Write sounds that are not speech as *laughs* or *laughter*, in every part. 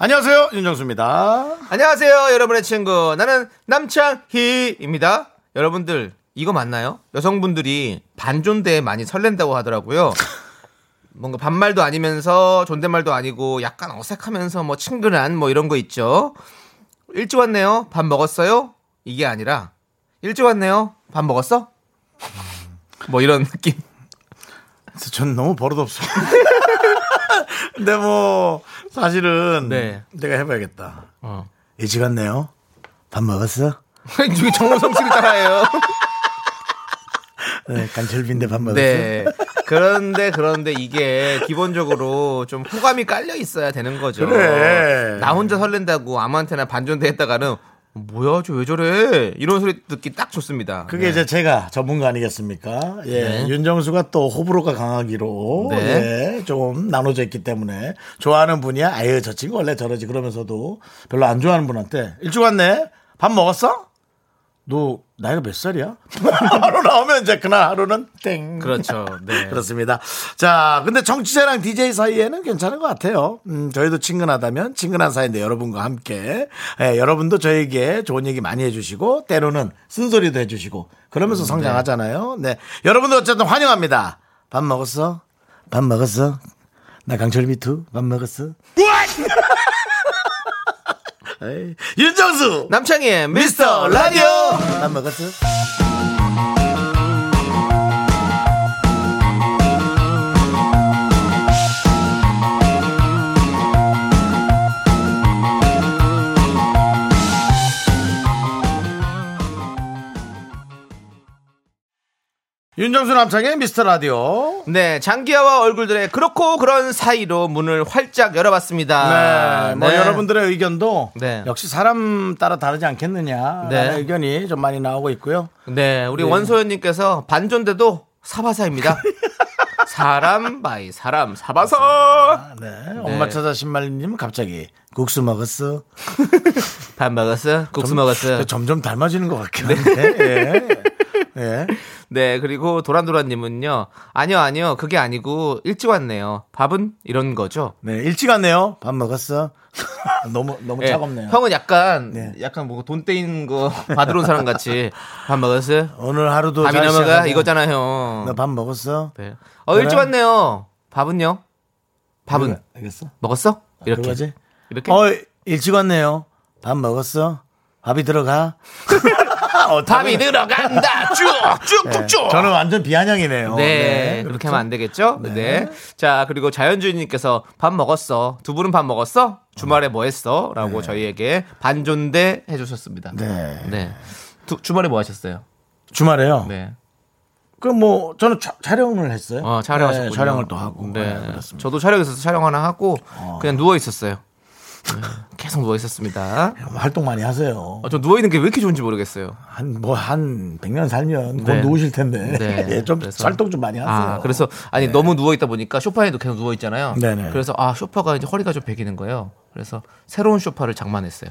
안녕하세요 윤정수입니다. 안녕하세요, 여러분의 친구. 나는 남창희입니다. 여러분들, 이거 맞나요? 여성분들이 반존대에 많이 설렌다고 하더라고요. 뭔가 반말도 아니면서 존댓말도 아니고 약간 어색하면서 뭐 친근한 뭐 이런 거 있죠. 일찍 왔네요. 밥 먹었어요? 이게 아니라 일찍 왔네요. 밥 먹었어? 뭐 이런 느낌. 전 너무 버릇없어. *laughs* *laughs* 근데 뭐 사실은 네. 내가 해봐야겠다. 어. 일찍 왔네요. 밥 먹었어? *laughs* 이게 정우성 씨를 따라해요. *laughs* 네, 간철빈데 밥 먹었어. 네. 그런데 그런데 이게 기본적으로 좀 호감이 깔려 있어야 되는 거죠. 그래. 나 혼자 설렌다고 아무한테나 반존대 했다가는 뭐야 저 왜 저래 이런 소리 듣기 딱 좋습니다. 그게 네. 이제 제가 전문가 아니겠습니까? 예. 네. 윤정수가 또 호불호가 강하기로 네. 예, 좀 나눠져 있기 때문에 좋아하는 분이야. 아유, 저 친구 원래 저러지 그러면서도 별로 안 좋아하는 분한테 일찍 왔네. 밥 먹었어? 너 나이가 몇 살이야? *laughs* 하루 나오면 이제 그날 하루는 땡. 그렇죠. 네. *laughs* 그렇습니다. 자, 근데 정치자랑 DJ 사이에는 괜찮은 것 같아요. 음, 저희도 친근하다면 친근한 사이인데 여러분과 함께 예, 여러분도 저에게 좋은 얘기 많이 해주시고 때로는 쓴소리도 해주시고 그러면서 성장하잖아요. 네, 여러분도 어쨌든 환영합니다. 밥 먹었어? 밥 먹었어? 나 강철비 two? 밥 먹었어? 에이, 윤정수 남창희의 미스터 라디오. 밥 먹었어? 윤정수 남창희의 미스터 라디오 네, 장기하와 얼굴들의 그렇고 그런 사이로 문을 활짝 열어봤습니다. 네, 뭐 여러분들의 의견도 네. 역시 사람 따라 다르지 않겠느냐 네. 라는 의견이 좀 많이 나오고 있고요. 네, 우리 원소연님께서 반존대도 사바사입니다. *laughs* 사람 by 사람 사바사. 네, 엄마 찾아 신말님은 갑자기 국수 먹었어. *laughs* 밥 먹었어? 국수 먹었어? 점점 닮아지는 것 같긴 한데. 예. 예. *laughs* 네, 그리고 도란도란님은요. 아니요, 아니요. 그게 아니고 일찍 왔네요. 밥은 이런 거죠. 네, 일찍 왔네요. 밥 먹었어. *laughs* 너무 너무 예, 차갑네요. 형은 약간 네. 약간 뭐 돈 떼인 거 받으러 온 사람 같이 밥 먹었어요? 오늘 하루도 밥이 잘 넘어가. 이거잖아, 형. 너 밥 먹었어? 네. 어, 일찍 그래? 왔네요. 밥은요? 밥은 그래, 알겠어. 먹었어? 이렇게. 그거지? 이렇게. 어, 일찍 왔네요. 밥 먹었어? 밥이 들어가? *laughs* 어, 밥이 답은- 들어간다. 쭉쭉쭉쭉. 네, 저는 완전 비아냥이네요. 네, 그렇게 하면 안 되겠죠? 네. 자, 그리고 자연주의님께서 밥 먹었어. 두 분은 밥 먹었어? 주말에 뭐 했어? 라고 저희에게 반존대 해주셨습니다. 네. 네. 두- 주말에 뭐 하셨어요? 주말에요. 네. 그뭐 저는 차- 촬영을 했어요. 어, 촬영하셨군요. 네, 촬영을 또 하고. 네. 네, 그렇습니다. 저도 촬영에서 촬영 하나 하고 그냥 누워 있었어요. 네, *laughs* 계속 누워 있었습니다. 활동 많이 하세요. 어, 저 누워 있는 게 왜 이렇게 좋은지 모르겠어요. 한 뭐 한 100년 살면 곧 네. 누우실 텐데. 네. *laughs* 예, 좀 그래서- 활동 좀 많이 하세요. 아, 그래서 아니 너무 누워 있다 보니까 소파에도 계속 누워 있잖아요. 네네. 그래서 아 소파가 이제 허리가 좀 베기는 거예요. 그래서 새로운 소파를 장만했어요.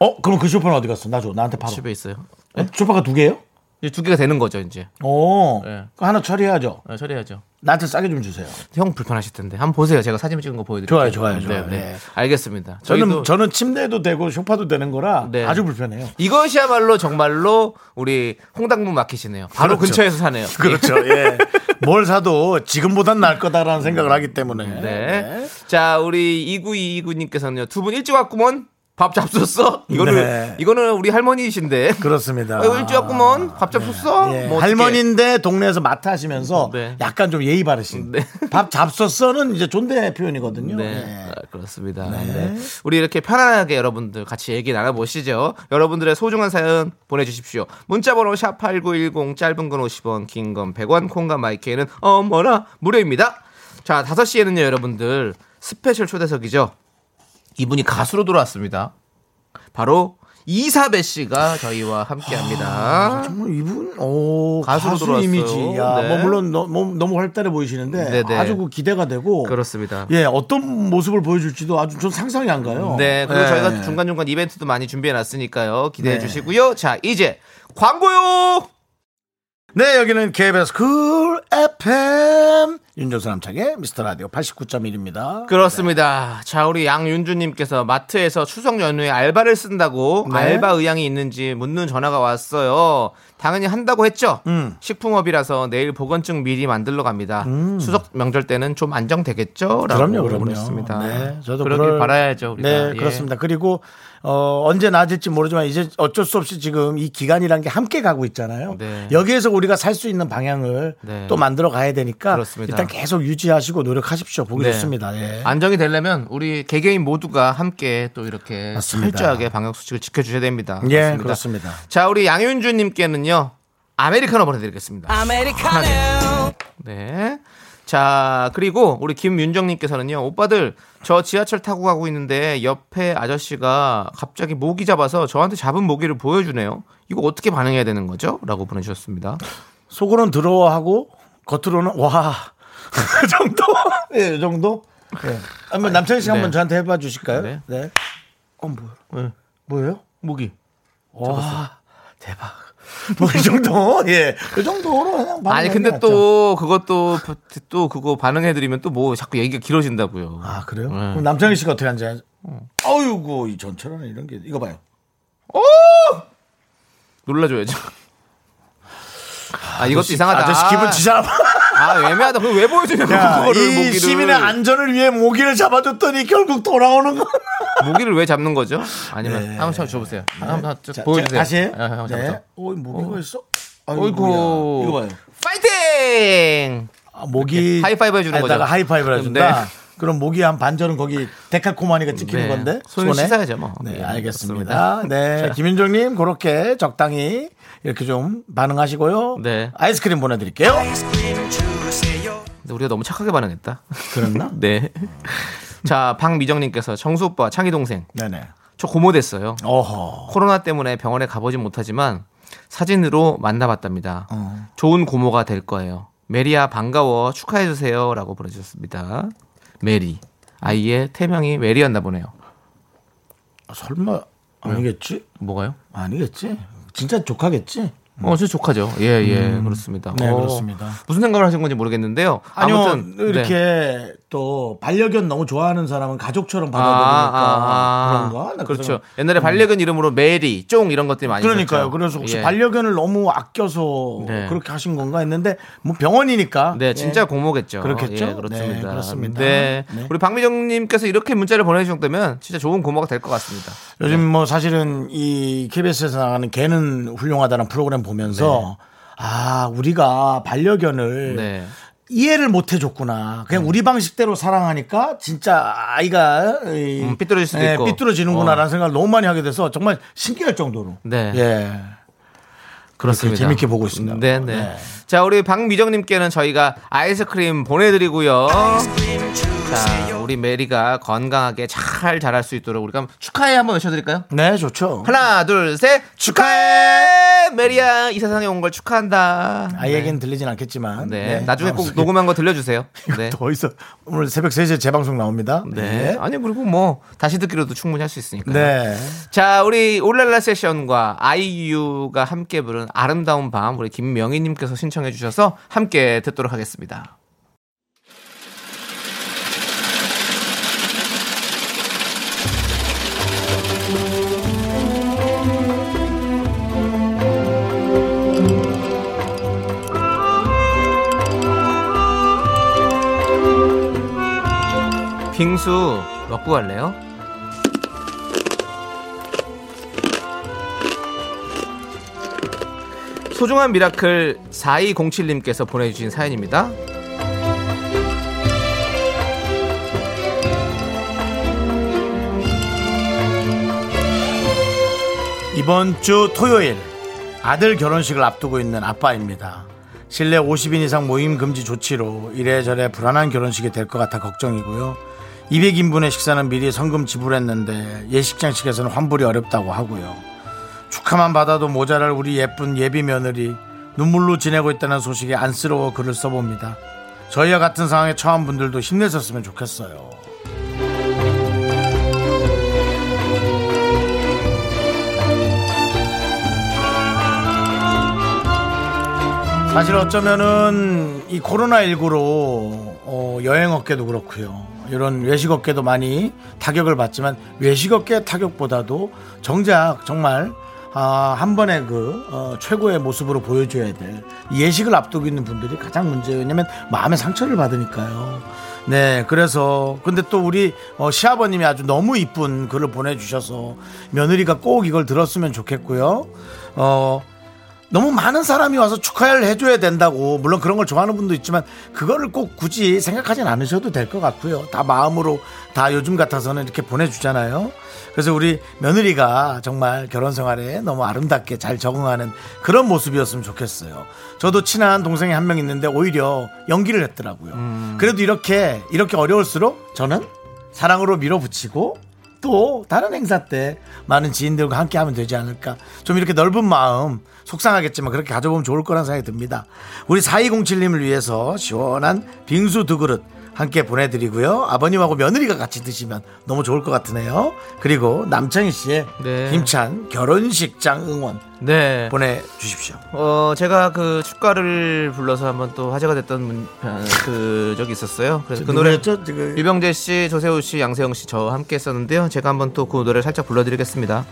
어, 그럼 그 쇼파는 어디 갔어? 나 줘. 나한테 바로. 집에 있어요. 어, 쇼파가 두 개예요? 이제 두 개가 되는 거죠 이제. 오. 네. 그 하나 처리해야죠. 아, 처리해야죠. 나한테 싸게 좀 주세요. 형 불편하실 텐데 한번 보세요. 제가 사진 찍은 거 보여드릴게요. 좋아요, 좋아요, 좋아요. 네, 네. 네. 알겠습니다. 저는 저희도 저는 침대도 되고 쇼파도 되는 거라 네. 아주 불편해요. 이것이야말로 정말로 우리 홍당무 마켓이네요. 바로 그렇죠. 근처에서 사네요. *laughs* 그렇죠. 예. 뭘 사도 지금보단 나을 거다라는 생각을 하기 때문에. 네. 자, 우리 2922님께서는요. 두 분 일찍 왔구먼. 밥 잡섰어? 이거는 네. 이거는 우리 할머니이신데. 그렇습니다. 어, 일찍 왔구먼. 밥 잡섰어? 예, 뭐 어떡해. 할머니인데 동네에서 마트 하시면서 네. 약간 좀 예의 바르신. 네. 밥 잡쉈어는 이제 존대 표현이거든요. 네, 예. 아, 그렇습니다. 네. 우리 이렇게 편안하게 여러분들 같이 얘기 나눠 보시죠. 여러분들의 소중한 사연 보내 주십시오. 문자 번호 샵 #8910 짧은 건 50원, 긴 건 100원, 콩과 my K는 어머나 무료입니다. 자, 5시에는요, 여러분들 스페셜 초대석이죠. 이분이 가수로 돌아왔습니다. 바로 이사배 씨가 저희와 함께 아, 합니다. 정말 이분 오 가수로 가수 돌아왔어요. 이미지 야, 네. 뭐 물론 너 무, 너무 활달해 보이시는데 네네. 아주 그 기대가 되고 그렇습니다. 예 어떤 모습을 보여줄지도 아주 좀 상상이 안 가요. 네, 그리고 예. 저희가 중간 중간 이벤트도 많이 준비해 놨으니까요. 기대해 네. 주시고요. 자, 이제 광고요! 네 여기는 KBS 쿨 FM 윤정수 남창희의 미스터 라디오 89.1입니다. 그렇습니다. 자, 우리 양윤주님께서 마트에서 추석 연휴에 알바를 쓴다고 네. 알바 의향이 있는지 묻는 전화가 왔어요. 당연히 한다고 했죠. 음. 식품업이라서 내일 보건증 미리 만들러 갑니다. 추석 명절 때는 좀 안정되겠죠? 그럼요, 그럼요. 보내주셨습니다. 네, 저도 그러길 그럴- 바라야죠. 우리가. 네, 예. 그렇습니다. 그리고 어, 언제 나아질지 모르지만 이제 어쩔 수 없이 지금 이 기간이란 게 함께 가고 있잖아요. 네. 여기에서 우리가 살 수 있는 방향을 네. 또 만들어 가야 되니까 그렇습니다. 일단 계속 유지하시고 노력하십시오. 보기 네. 좋습니다. 예. 안정이 되려면 우리 개개인 모두가 함께 또 이렇게 맞습니다. 철저하게 방역 수칙을 지켜 주셔야 됩니다. 예, 그렇습니다. 자, 우리 양윤주 님께는요 아메리카노 보내드리겠습니다. 아메리카노. *laughs* 네. 자, 그리고 우리 김윤정님께서는요, 오빠들, 저 지하철 타고 가고 있는데 옆에 아저씨가 갑자기 모기 잡아서 저한테 잡은 모기를 보여주네요. 이거 어떻게 반응해야 되는 거죠? 라고 보내주셨습니다. 속으로는 들어하고 겉으로는 와. *laughs* 그 정도? 예, *laughs* 이 정도? 예. 한번 남창희 씨 한번 네. 저한테 해봐 주실까요? 네. 네. 어, 뭐야? 네. 뭐예요? 모기. 와, 대박. 뭐 이 정도? 예. 그 정도로 그냥 아니 근데. 또 그것도 또 그거 반응해드리면 또 뭐 자꾸 얘기가 길어진다고요. 아, 그래요? 네. 그럼 남창희 씨가 어떻게 하는지. 아유고, 이 전철은 이런 게. 이거 봐요. 놀라줘야죠. 아 이것도 이상하다. 아저씨 기분 지잖아. 아 애매하다. 그걸 왜 보여주냐고 야, 그거를 이 모기를. 시민의 안전을 위해 모기를 잡아줬더니 결국 돌아오는 거. 모기를 왜 잡는 거죠? 아니면 네. 한번 쳐 줘보세요. 한번 쳐- 자, 보여주세요. 자, 다시 해. 아, 한번 네. 잡아서. 오, 모기가 있어. 어이구. 이거 봐요. 파이팅! 아, 모기 하이파이브 해주는 거죠. 하이파이브를 해준다. 네. 그럼 모기 한 반절은 거기 데칼코마니가 찍히는 네. 건데 손에? 씻어야죠, 뭐. 네, 네, 알겠습니다. 네, 김윤정님 그렇게 적당히 이렇게 좀 반응하시고요. 네. 아이스크림 보내드릴게요. 근데 우리가 너무 착하게 반응했다. 그랬나? *laughs* 네. 자 박미정님께서 정수 오빠 창희 동생 네네. 저 고모 됐어요. 어허. 코로나 때문에 병원에 가보진 못하지만 사진으로 만나봤답니다. 어. 좋은 고모가 될 거예요. 메리야 반가워 축하해 주세요라고 보내주셨습니다. 메리 아이의 태명이 메리였나 보네요. 설마 아니겠지? 뭐가요? 아니겠지? 진짜 조카겠지? 어, 저 조카죠. 예, 예, 그렇습니다. 네, 어, 그렇습니다. 무슨 생각을 하신 건지 모르겠는데요. 아니요, 아무튼 이렇게 네. 또 반려견 너무 좋아하는 사람은 가족처럼 아, 받아들이니까 아, 그런가? 나 그렇죠. 옛날에 반려견 이름으로 메리, 쫑 이런 것들이 많이 그러니까요. 있었죠. 그래서 혹시 예. 반려견을 너무 아껴서 네. 그렇게 하신 건가 했는데 뭐 병원이니까. 네, 진짜 예. 고모겠죠. 그렇겠죠? 예, 그렇습니다. 네, 그렇습니다. 네. 네. 우리 박미정 님께서 이렇게 문자를 보내 주셨다면 진짜 좋은 고모가 될 것 같습니다. 요즘 뭐 사실은 이 KBS에서 나가는 개는 훌륭하다는 프로그램 보면서 아 우리가 반려견을 네. 이해를 못 해줬구나. 그냥 우리 방식대로 사랑하니까 진짜 아이가 이- 음, 삐뚤어질 수도 예, 있고. 삐뚤어지는구나라는 생각을 너무 많이 하게 돼서 정말 신기할 정도로. 네. 예. 그렇습니다. 재밌게 보고 있습니다. 네, 네. 네. 자, 우리 박미정님께는 저희가 아이스크림 보내드리고요. 자, 우리 메리가 건강하게 잘 자랄 수 있도록 우리가 축하해 한번 외쳐드릴까요? 네, 좋죠. 하나, 둘, 셋, 축하해! 메리야, 이 세상에 온 걸 축하한다. 아이에겐 들리진 않겠지만. 네. 나중에 꼭 녹음한 거 들려주세요. *laughs* 네. 더 있어. 오늘 새벽 3시에 재방송 나옵니다. 네. 아니, 그리고 뭐, 다시 듣기로도 충분히 할 수 있으니까. 네. 자, 우리 올랄라 세션과 아이유가 함께 부른 아름다운 밤, 우리 김명희님께서 신청해 주셔서 함께 듣도록 하겠습니다. 빙수 먹고 갈래요? 소중한 미라클 4207님께서 보내주신 사연입니다. 이번 주 토요일 아들 결혼식을 앞두고 있는 아빠입니다. 실내 50인 이상 모임 금지 조치로 이래저래 불안한 결혼식이 될 것 같아 걱정이고요. 200인분의 식사는 미리 성금 지불했는데 예식장 측에서는 환불이 어렵다고 하고요. 축하만 받아도 모자랄 우리 예쁜 예비 며느리 눈물로 지내고 있다는 소식에 안쓰러워 글을 써봅니다. 저희와 같은 상황에 처한 분들도 힘내셨으면 좋겠어요. 사실 어쩌면은 이 코로나19로 어, 여행 업계도 그렇고요. 이런 외식업계도 많이 타격을 받지만 외식업계 타격보다도 정작 정말 아, 한 번에 그 어, 최고의 모습으로 보여줘야 될 예식을 앞두고 있는 분들이 가장 문제예요. 왜냐면 마음의 상처를 받으니까요. 네, 그래서 근데 또 우리 어, 시아버님이 아주 너무 이쁜 글을 보내주셔서 며느리가 꼭 이걸 들었으면 좋겠고요. 어, 너무 많은 사람이 와서 축하를 해줘야 된다고 물론 그런 걸 좋아하는 분도 있지만 그거를 꼭 굳이 생각하진 않으셔도 될 것 같고요. 다 마음으로 다 요즘 같아서는 이렇게 보내주잖아요. 그래서 우리 며느리가 정말 결혼 생활에 너무 아름답게 잘 적응하는 그런 모습이었으면 좋겠어요. 저도 친한 동생이 한 명 있는데 오히려 연기를 했더라고요. 그래도 이렇게 이렇게 어려울수록 저는 사랑으로 밀어붙이고 또 다른 행사 때 많은 지인들과 함께 하면 되지 않을까. 좀 이렇게 넓은 마음 속상하겠지만 그렇게 가져보면 좋을 거란 생각이 듭니다. 우리 4207님을 위해서 시원한 빙수 두 그릇 함께 보내드리고요. 아버님하고 며느리가 같이 드시면 너무 좋을 것 같으네요. 그리고 남창희 씨의 네. 힘찬 결혼식장 응원 네. 보내주십시오. 어, 제가 그 축가를 불러서 한번 또 화제가 됐던 문- 어, 그 적이 있었어요. 그래서 그 노래? 지금 유병재 씨, 조세호 씨, 양세형 씨 저 함께 했었는데요. 제가 한번 또 그 노래를 살짝 불러드리겠습니다.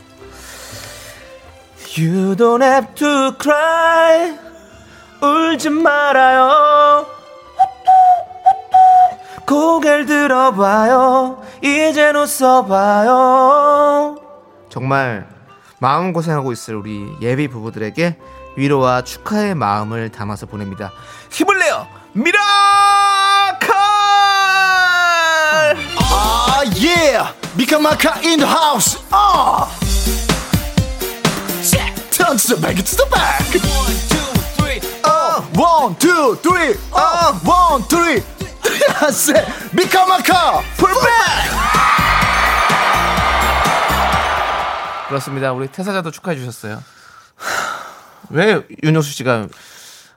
You don't have to cry. 울지 말아요. 고개를 들어봐요. 이젠 웃어봐요. 정말 마음고생하고 있을 우리 예비 부부들에게 위로와 축하의 마음을 담아서 보냅니다. 힘을 내요! 미라클! 아, 예! 미카마카 in the house! 아! Turn to the back, to the back! One, two, three! 어! One, three! Said, 미카마카! 풀백! 그렇습니다. 우리 태사자도 축하해 주셨어요. 왜 윤정수 씨가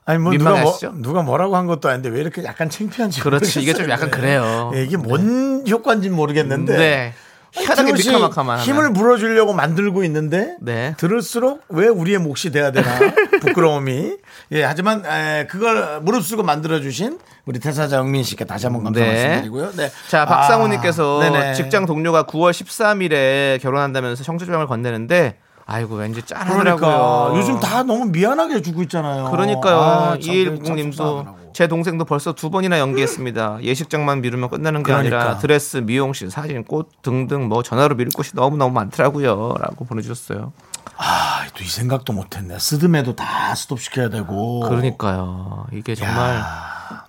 아니 뭐 누가, 뭐, 민망하시죠? 누가 뭐 라고 한 것도 아닌데 왜 이렇게 약간 창피한지 그렇지, 이게 좀 모르겠어요. 약간 그래요. 예, 이게 뭔 효과인지는 모르겠는데 네. 희한하게 미카마카만 힘을. 불어주려고 만들고 있는데 네. 들을수록 왜 우리의 몫이 돼야 되나 *laughs* 부끄러움이 예 하지만 에, 그걸 무릅쓰고 만들어주신 우리 태사자 영민 씨께 다시 한번 감사 네. 말씀드리고요. 네. 자, 박상우님께서 아. 직장 동료가 9월 13일에 결혼한다면서 청첩장을 건네는데 아이고 왠지 짠하더라고요. 그러니까 요즘 다 너무 미안하게 해주고 있잖아요. 그러니까요. 아, 참, 참 2160님도 속상하더라고. 제 동생도 벌써 두 번이나 연기했습니다. 예식장만 미루면 끝나는 게 그러니까. 아니라 드레스, 미용실, 사진, 꽃 등등 뭐 전화로 미룰 곳이 너무 너무 많더라고요. 라고 보내주셨어요. 아, 또 이 생각도 못했네. 스드메도 다 스톱 시켜야 되고. 그러니까요. 이게 정말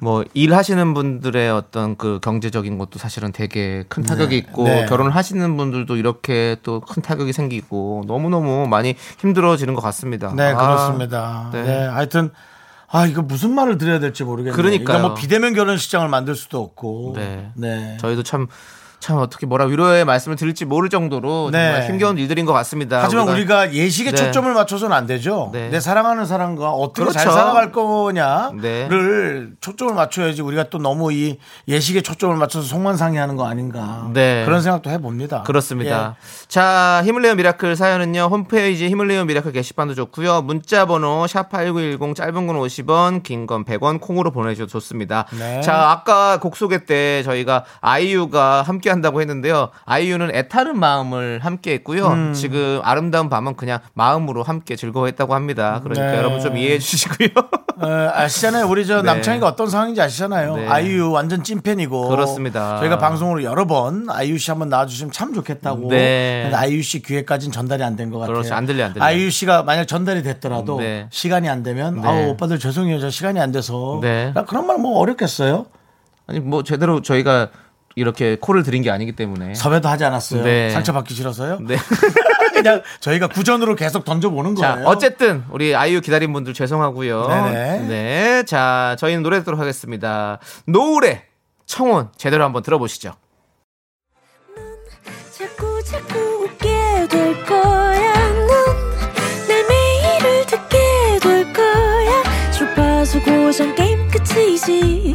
뭐 일하시는 분들의 어떤 그 경제적인 것도 사실은 되게 큰 타격이 있고 네. 결혼을 하시는 분들도 이렇게 또 큰 타격이 생기고 너무 너무 많이 힘들어지는 것 같습니다. 네, 아, 그렇습니다. 네. 네. 하여튼 아 이거 무슨 말을 드려야 될지 모르겠네요. 그러니까요. 이거 뭐 비대면 결혼식장을 만들 수도 없고. 네. 네. 저희도 참, 참 어떻게 뭐라 위로의 말씀을 드릴지 모를 정도로 네. 정말 힘겨운 일들인 것 같습니다. 하지만 우리가, 예식에 네. 초점을 맞춰서는 안 되죠. 네. 내 사랑하는 사람과 어떻게 잘 그렇죠. 살아갈 거냐를 네. 초점을 맞춰야지 우리가 또 너무 이 예식에 초점을 맞춰서 속만 상해하는 거 아닌가. 네. 그런 생각도 해봅니다. 그렇습니다. 예. 자, 힘을 내요 미라클 사연은요. 홈페이지 힘을 내요 미라클 게시판도 좋고요. 문자 번호 샵 8910 짧은 건 50원, 긴 건 100원 콩으로 보내 주셔도 좋습니다. 네. 자, 아까 곡 소개 때 저희가 아이유가 함께 한다고 했는데요. 아이유는 애타는 마음을 함께 했고요. 음. 지금 아름다운 밤은 그냥 마음으로 함께 즐거워했다고 합니다. 그러니까 네. 여러분 좀 이해해 주시고요. 어, *laughs* 아시잖아요. 우리 저 네. 남창이가 어떤 상황인지 아시잖아요. 네. 아이유 완전 찐팬이고. 그렇습니다. 저희가 방송으로 여러 번 아이유 씨 한번 나와주시면 참 좋겠다고. 네. 근데 아이유 씨 귀에까지는 전달이 안 된 것 같아요. 그렇죠. 안 들려, 안 들려. 아이유 씨가 만약 전달이 됐더라도 네. 시간이 안 되면 네. 아우 오빠들 죄송해요. 저 시간이 안 돼서. 네. 나 그런 말 뭐 어렵겠어요. 아니 뭐 제대로 저희가 이렇게 코를 들인 게 아니기 때문에 섭외도 하지 않았어요. 네. 상처받기 싫어서요. 네. *laughs* 그냥 저희가 구전으로 계속 던져보는 거예요. 어쨌든 우리 아이유 기다린 분들 죄송하고요. 네네. 네. 자, 저희는 노래 듣도록 하겠습니다. 노래 청혼 제대로 한번 들어보시죠. 자꾸 자꾸 웃게 될 거야. 내 매일을 듣게 될 거야. 주파수 고정 게임 끝이지.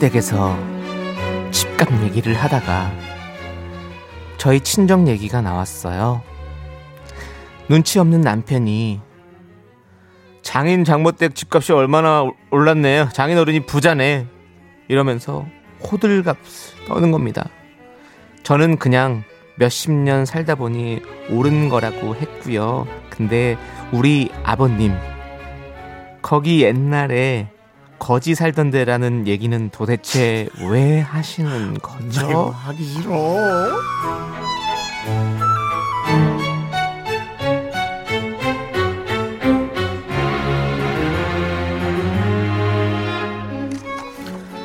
시댁에서 집값 얘기를 하다가 저희 친정 얘기가 나왔어요. 눈치 없는 남편이 장인 장모댁 집값이 얼마나 올랐네. 장인 어른이 부자네. 이러면서 호들갑을 떠는 겁니다. 저는 그냥 몇십 년 살다 보니 오른 거라고 했고요. 근데 우리 아버님 거기 옛날에 거지 살던 데라는 얘기는 도대체 왜 하시는 거죠? 하기 싫어.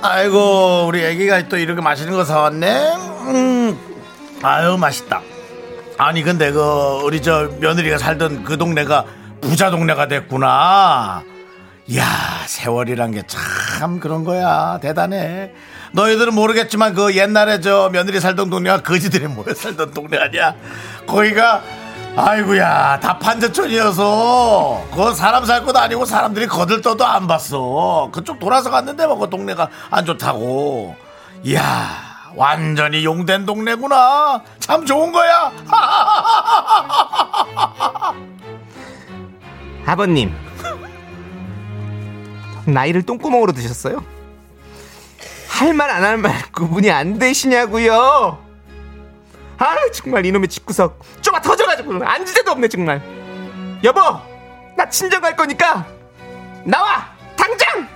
아이고 우리 애기가 또 이렇게 맛있는 거 사왔네. 음, 아유 맛있다. 아니 근데 그 우리 저 며느리가 살던 그 동네가 부자 동네가 됐구나. 이야 세월이란 게 참 그런 거야. 대단해. 너희들은 모르겠지만 그 옛날에 저 며느리 살던 동네가 거지들이 모여 살던 동네 아니야? 거기가 아이고야 다 판저촌이어서 그 사람 살 것도 아니고 사람들이 거들떠도 안 봤어. 그쪽 돌아서 갔는데 뭐그 동네가 안 좋다고. 이야 완전히 용된 동네구나. 참 좋은 거야. *laughs* 아버님 나이를 똥구멍으로 드셨어요? 할 말 안 할 말 구분이 안 되시냐고요? 아 정말 이놈의 집구석 좁아 터져가지고 앉을 데도 없네 정말 여보 나 친정 갈 거니까 나와 당장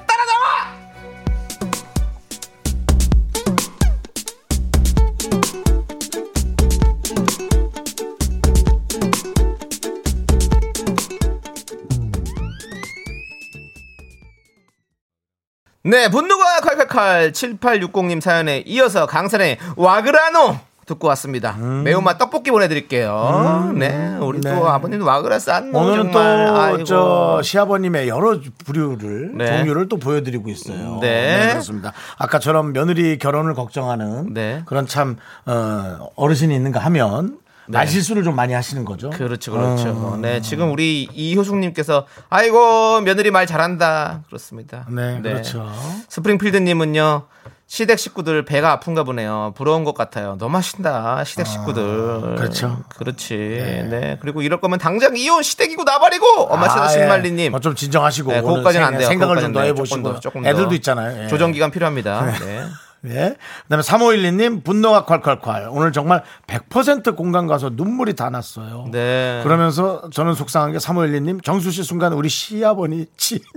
네, 분노가 칼칼칼 7860님 사연에 이어서 강산의 와그라노 듣고 왔습니다. 매운맛 떡볶이 보내드릴게요. 네, 우리 네. 또 아버님 와그라 싼거 오늘은 정말. 아이고. 또저 시아버님의 여러 부류를 네. 종류를 또 보여드리고 있어요. 네. 그렇습니다. 아까처럼 며느리 결혼을 걱정하는 네. 그런 참 어, 어르신이 있는가 하면 말실수를 좀 많이 하시는 거죠. 그렇죠, 그렇죠. 어. 네, 지금 우리 이효숙님께서 아이고 며느리 말 잘한다 그렇습니다. 네, 그렇죠. 스프링필드님은요 시댁 식구들 배가 아픈가 보네요. 부러운 것 같아요. 너무 하신다 시댁 식구들. 그렇죠. 그렇지. 네. 그리고 이럴 거면 당장 이혼 시댁이고 나버리고 엄마 아, 예. 신말리님. 어, 좀 진정하시고 네, 그것까지는 안 생- 돼요. 생각을 좀 더. 해보시고 조금 더, 조금 더. 애들도 있잖아요. 예. 조정 기간 필요합니다. 네. 예. 그다음에 3512님 분노가 콸콸콸 오늘 정말 100% 공감 가서 눈물이 다 났어요. 네. 그러면서 저는 속상한 게 3512님 정수 씨 순간 우리 시아버니 진짜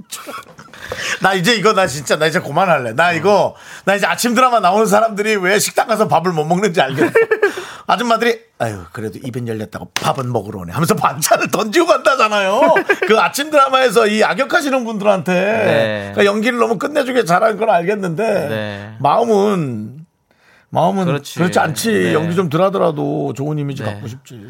*laughs* 나 이제 이거 나 진짜 나 이제 그만할래. 나 이거 나 이제 아침 드라마 나오는 사람들이 왜 식당 가서 밥을 못 먹는지 알겠어. *laughs* 아줌마들이 아유 그래도 입은 열렸다고 밥은 먹으러 오네 하면서 반찬을 던지고 간다잖아요. *laughs* 그 아침 드라마에서 이 악역하시는 분들한테 네. 그러니까 연기를 너무 끝내주게 잘하는 건 알겠는데 네. 마음은 마음은 그렇지 그렇지. 않지 네. 연기 좀 덜하더라도 좋은 이미지 네. 갖고 싶지.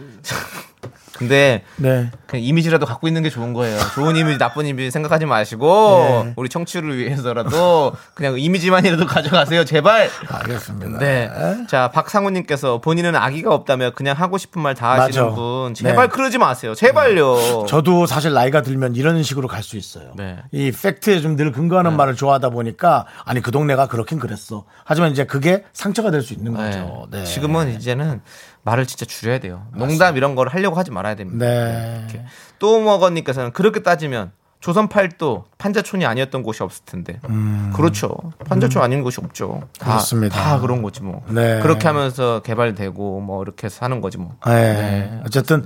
근데 네. 그냥 이미지라도 갖고 있는 게 좋은 거예요. 좋은 이미지, 나쁜 이미지 생각하지 마시고 네. 우리 청취를 위해서라도 그냥 이미지만이라도 가져가세요, 제발. 알겠습니다. 네. 자, 박상우님께서 본인은 아기가 없다며 그냥 하고 싶은 말 다 하시는 맞아. 분, 제발 네. 그러지 마세요. 제발요. 저도 사실 나이가 들면 이런 식으로 갈 수 있어요. 네. 이 팩트에 좀 늘 근거하는 말을 좋아하다 보니까 아니 그 동네가 그렇긴 그랬어. 하지만 이제 그게 상처가 될 수 있는 네. 거죠. 네. 지금은 이제는 말을 진짜 줄여야 돼요. 농담 이런 걸 하려고 하지 말아야 됩니다. 네. 이렇게. 또 먹어님께서는 그렇게 따지면 조선 팔도 판자촌이 아니었던 곳이 없을 텐데. 그렇죠. 판자촌 아닌 곳이 없죠. 다, 음. 그렇습니다. 다 그런 거지 뭐. 네. 그렇게 하면서 개발되고 뭐 이렇게 사는 거지 뭐. 네. 어쨌든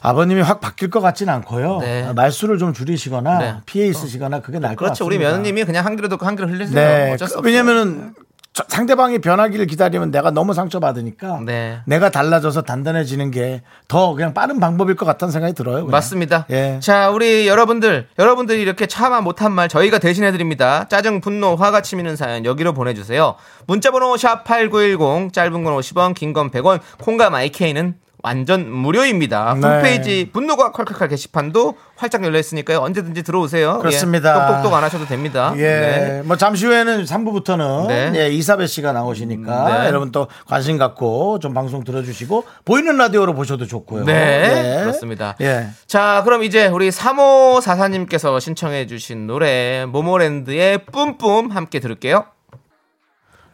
아버님이 확 바뀔 것 같진 않고요. 네. 말수를 좀 줄이시거나 네. 피해 있으시거나 그게 나을 것 그렇죠. 우리 같습니다. 며느님이 그냥 한 귀로 듣고 한 귀로 흘리세요. 네. 없어요. 왜냐면은 저- 상대방이 변하기를 기다리면 내가 너무 상처받으니까 네. 내가 달라져서 단단해지는 게 더 그냥 빠른 방법일 것 같다는 생각이 들어요. 그냥. 맞습니다. 예. 자, 우리 여러분들, 여러분들이 이렇게 참아 못한 말 저희가 대신해 드립니다. 짜증, 분노, 화가 치미는 사연 여기로 보내주세요. 문자번호 샵 #8910 짧은 건 50원, 긴 건 100원, 콩과 마이케이는 완전 무료입니다. 네. 홈페이지 분노가 콸콸콸 게시판도 활짝 열려 있으니까요. 언제든지 들어오세요. 그렇습니다. 예, 똑똑똑 안 하셔도 됩니다. 예. 네. 뭐 잠시 후에는 3부부터는 네. 예, 이사배 씨가 나오시니까 네. 여러분 또 관심 갖고 좀 방송 들어주시고 보이는 라디오로 보셔도 좋고요. 네, 그렇습니다. 예. 자, 그럼 이제 우리 3544님께서 신청해 주신 노래 모모랜드의 뿜뿜 함께 들을게요.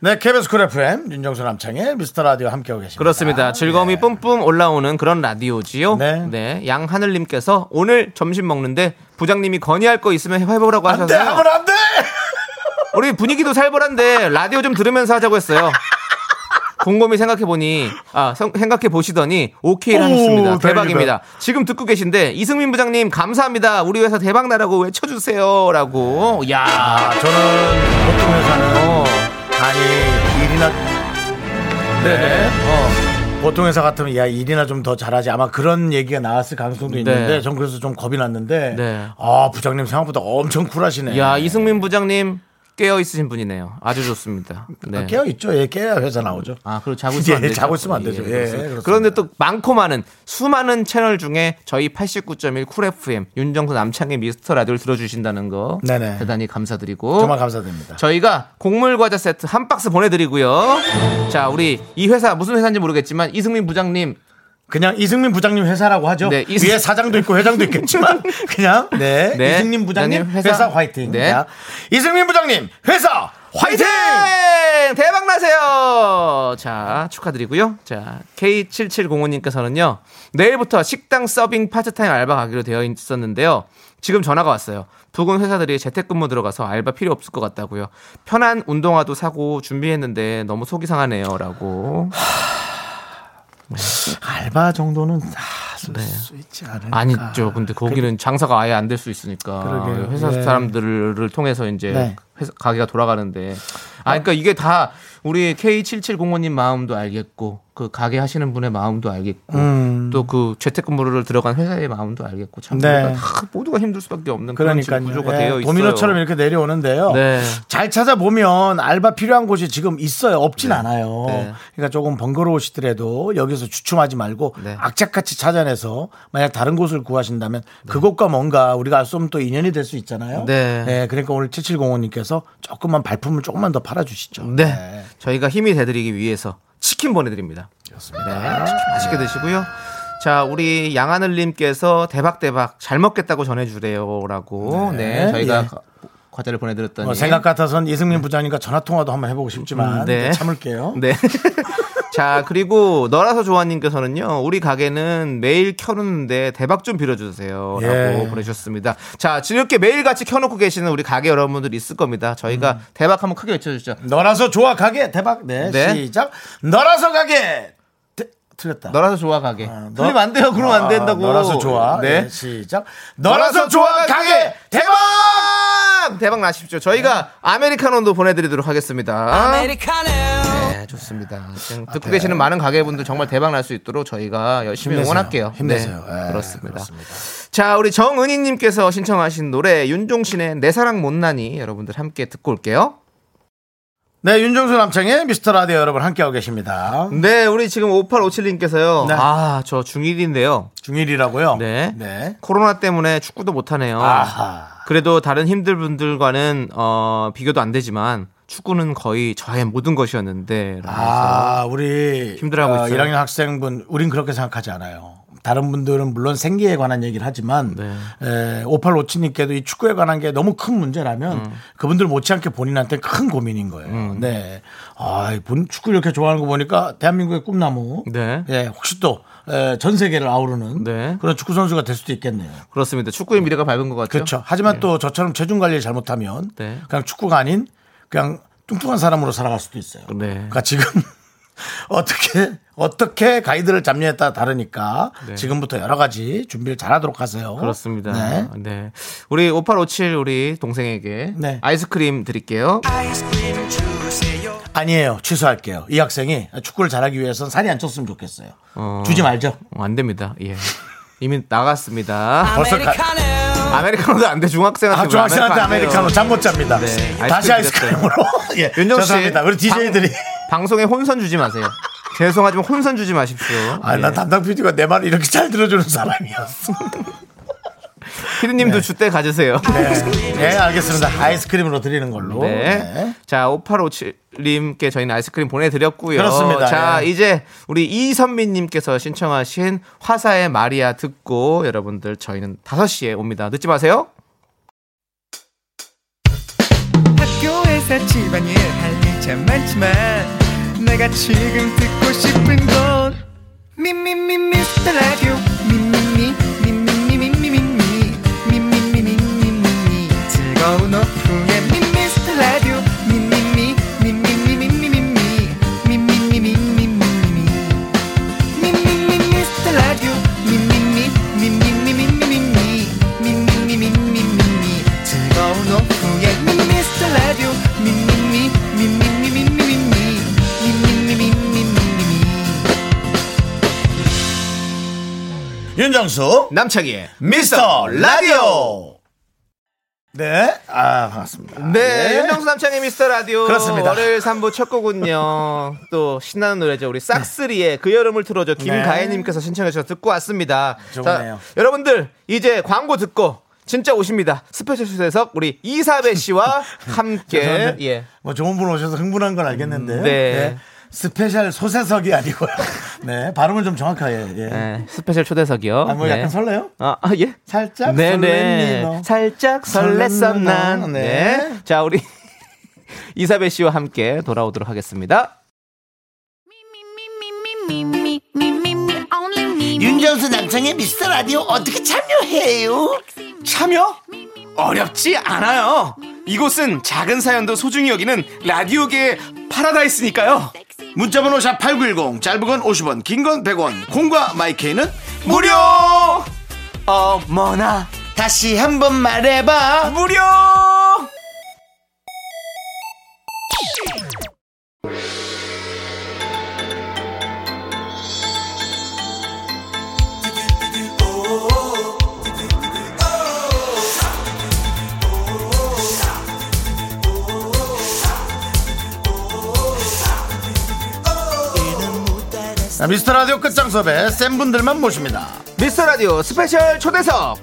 네, KBS 쿨 FM 윤정수 남창희 미스터 라디오 함께하고 계십니다. 그렇습니다. 즐거움이 뿜뿜 올라오는 그런 라디오지요. 네. 양하늘님께서 오늘 점심 먹는데 부장님이 건의할 거 있으면 해보라고 안 돼, 하셔서 하면 안 돼! 우리 분위기도 살벌한데 라디오 좀 들으면서 하자고 했어요. 곰곰이 생각해 보니 아 생각해 보시더니 오케이를 오, 하셨습니다. 다행이다. 대박입니다. 지금 듣고 계신데 이승민 부장님 감사합니다. 우리 회사 대박 나라고 외쳐주세요 라고. 야, 아, 저는 보통 회사는 어, 아니 일이나 네네. 어, 보통 회사 같으면 야 일이나 좀 더 잘하지 아마 그런 얘기가 나왔을 가능성도 있는데 네. 전 그래서 좀 겁이 났는데 네. 아 부장님 생각보다 엄청 쿨하시네. 야 이승민 부장님 깨어 있으신 분이네요. 아주 좋습니다. 네. 아, 깨어 있죠. 예, 깨야 회사 나오죠. 아, 그리고 자고 *laughs* 있으면 안 예, 되죠. 자고 있으면 안 되죠. 예. 그렇습니다. 그런데 또 많고 많은 수많은 채널 중에 저희 89.1 쿨 FM 윤정수 남창희 미스터 라디오를 들어주신다는 거 네네. 대단히 감사드리고 정말 감사드립니다. 저희가 곡물 과자 세트 한 박스 보내드리고요. 자, 우리 이 회사 무슨 회사인지 모르겠지만 이승민 부장님 그냥 이승민 부장님 회사라고 하죠. 네, 이승- 위에 사장도 있고 회장도 있겠지만 *laughs* 그냥 네, 네. 이승민 부장님 회사, 회사 화이팅. 네. 자, 이승민 부장님 회사 화이팅! 화이팅! 대박 나세요! 자, 축하드리고요. 자, K7705님께서는요, 내일부터 식당 서빙 파트타임 알바 가기로 되어 있었는데요. 지금 전화가 왔어요. 부근 회사들이 재택근무 들어가서 알바 필요 없을 것 같다고요. 편한 운동화도 사고 준비했는데 너무 속이 상하네요. 라고. 알바 정도는 아, 쓸수 있지 않을까. 아니죠. 근데 거기는 장사가 아예 안 될 수 있으니까. 그러게요. 회사 예. 사람들을 통해서 이제 네. 회사, 가게가 돌아가는데. 아, 그러니까 이게 다 우리 K7705님 마음도 알겠고, 그 가게 하시는 분의 마음도 알겠고, 음. 또그 재택근무를 들어간 회사의 마음도 알겠고, 참 네. 모두가, 다 모두가 힘들 수밖에 없는 그러니까요. 구조가 예, 되어 있어요. 도미노처럼 이렇게 내려오는데요. 네. 잘 찾아보면 알바 필요한 곳이 지금 있어요. 없진 않아요. 네. 그러니까 조금 번거로우시더라도 여기서 주춤하지 말고 네. 악착같이 찾아내서 만약 다른 곳을 구하신다면 그곳과 뭔가 우리가 알 수 없는 또 인연이 될 수 있잖아요. 네. 그러니까 오늘 7705님께서 조금만 발품을 조금만 더 팔아주시죠. 네. 저희가 힘이 되드리기 위해서 치킨 보내드립니다. 네, 치킨 맛있게 드시고요. 자, 우리 양하늘님께서 대박대박 잘 먹겠다고 전해주래요라고. 네, 네, 저희가 예. 과- 과자를 보내드렸더니. 뭐 생각 같아선 이승민 부장님과 전화 통화도 한번 해보고 싶지만 음, 네. 네, 참을게요. 네. *laughs* 자, 그리고 너라서 좋아님께서는요, 우리 가게는 매일 켜놓는데 대박 좀 빌어주세요. 라고 예. 보내주셨습니다. 자, 지금 이렇게 매일 같이 켜놓고 계시는 우리 가게 여러분들 있을 겁니다. 저희가 음. 대박 한번 크게 외쳐주죠. 너라서 좋아 가게 대박. 네, 네. 시작. 너라서 가게. 대- 틀렸다. 너라서 좋아 가게. 너- 틀리면 안 돼요. 그러면 안 아, 된다고. 너라서 좋아. 네. 네. 시작. 너라서 좋아 가게 대박. 대박! 나십시오. 저희가 아메리카노도 보내드리도록 하겠습니다. 네, 좋습니다. 지금 듣고 계시는 많은 가게분들 정말 대박 날 수 있도록 저희가 열심히 힘내세요. 응원할게요. 힘내세요. 네, 예, 그렇습니다. 그렇습니다. 자, 우리 정은희님께서 신청하신 노래 윤종신의 내 사랑 못나니 여러분들 함께 듣고 올게요. 네, 윤정수 남창의 미스터 라디오 여러분 함께하고 계십니다. 네, 우리 지금 5857님께서요. 네. 아, 저 중1인데요. 중일이라고요? 네. 네. 코로나 때문에 축구도 못하네요. 아하. 그래도 다른 힘들 분들과는 어, 비교도 안 되지만 축구는 거의 저의 모든 것이었는데. 아, 우리 힘들어하고 어, 있어요. 1학년 학생분, 우린 그렇게 생각하지 않아요. 다른 분들은 물론 생계에 관한 얘기를 하지만 네. 에, 5857님께도 이 축구에 관한 게 너무 큰 문제라면 음. 그분들 못지않게 본인한테 큰 고민인 거예요. 네. 아, 본 축구 이렇게 좋아하는 거 보니까 대한민국의 꿈나무. 네. 예, 혹시 또 전 세계를 아우르는 네. 그런 축구 선수가 될 수도 있겠네요. 그렇습니다. 축구의 미래가 밝은 것 같죠? 그렇죠. 하지만 또 저처럼 체중 관리를 잘못하면 네. 그냥 축구가 아닌 그냥 뚱뚱한 사람으로 살아갈 수도 있어요. 네. 그러니까 지금 *laughs* 어떻게 어떻게 가이드를 잡느냐에 따라 다르니까 네. 지금부터 여러 가지 준비를 잘하도록 하세요. 그렇습니다. 네. 네. 우리 5857 우리 동생에게 네. 아이스크림 드릴게요. 아 니에요. 취소할게요. 이 학생이 축구를 잘하기 위해서는 살이 안 쪘으면 좋겠어요. 어. 주지 말죠. 어, 안 됩니다. 예. 이미 나갔습니다. 벌써 가, 아메리카노도 안 돼. 중학생한테 아, 중학생한테 왜 아메리카노? 잠 못 잡니다. 네, 다시 아이스크림 아이스크림으로. *laughs* 예, 윤정 씨. 죄송합니다. 우리 DJ들이. 방, 방송에 혼선 주지 마세요. 죄송하지만 혼선 주지 마십시오. 아, 나 예. 담당 PD가 내 말을 이렇게 잘 들어주는 사람이었어. *laughs* 피디님도 주대 가지세요. 네. 네, 알겠습니다. 아이스크림으로 드리는 걸로. 네. 네. 자, 5857님께 저희는 아이스크림 보내드렸고요. 그렇습니다. 자, 예. 이제 우리 이선미님께서 신청하신 화사의 마리아 듣고 여러분들 저희는 5시에 옵니다. 늦지 마세요. 학교에서 집안일 할 일 참 많지만 내가 지금 듣고 싶은 건 미미미 미스터 라디오 미미미 즐거운 오후에 미스터 라디오 미미미 미미미 미미 미 미미미 미미미 미미미 미스터 라디오 미미미 미미미 미미미 미미미 미미미 즐거운 오후에 미스터 라디오 미미미 미미미 미미미 미미미 미미미 윤정수. 남창희의 미스터 라디오. 네. 아, 반갑습니다. 네, 예. 윤정수 남창희 미스터 라디오. 그렇습니다. 월요일 3부 첫 곡은요. 또 신나는 노래죠. 우리 싹스리의 그 여름을 틀어줘. 김가혜님께서 신청해 주셔서 듣고 왔습니다. 네. 좋네요. 여러분들 이제 광고 듣고 진짜 오십니다. 스페셜 수에석 우리 이사배 씨와 함께 *laughs* 예. 뭐 좋은 분 오셔서 흥분한 건 알겠는데. 음, 네. 스페셜 소세석이 아니고요. *laughs* 네. 발음을 좀 정확하게. 예. 예, 스페셜 초대석이요. 아, 뭐 네. 약간 설레요? 아, 아, 예. 살짝 네네. 설레니 너. 살짝 설렜나? 난. 네. 네. 자, 우리 *laughs* 이사배 씨와 함께 돌아오도록 하겠습니다. 윤정수 남창의 미스터 라디오 어떻게 참여해요? 참여? 어렵지 않아요. 이곳은 작은 사연도 소중히 여기는 라디오계의 파라다이스니까요. 문자번호 샵8910 짧은 건 50원 긴 건 100원 콩과 마이케이는 무료! 어머나, 다시 한번 말해봐 무료! 미스터 라디오 끝장 섭외 센 분들만 모십니다. 미스터 라디오 스페셜 초대석.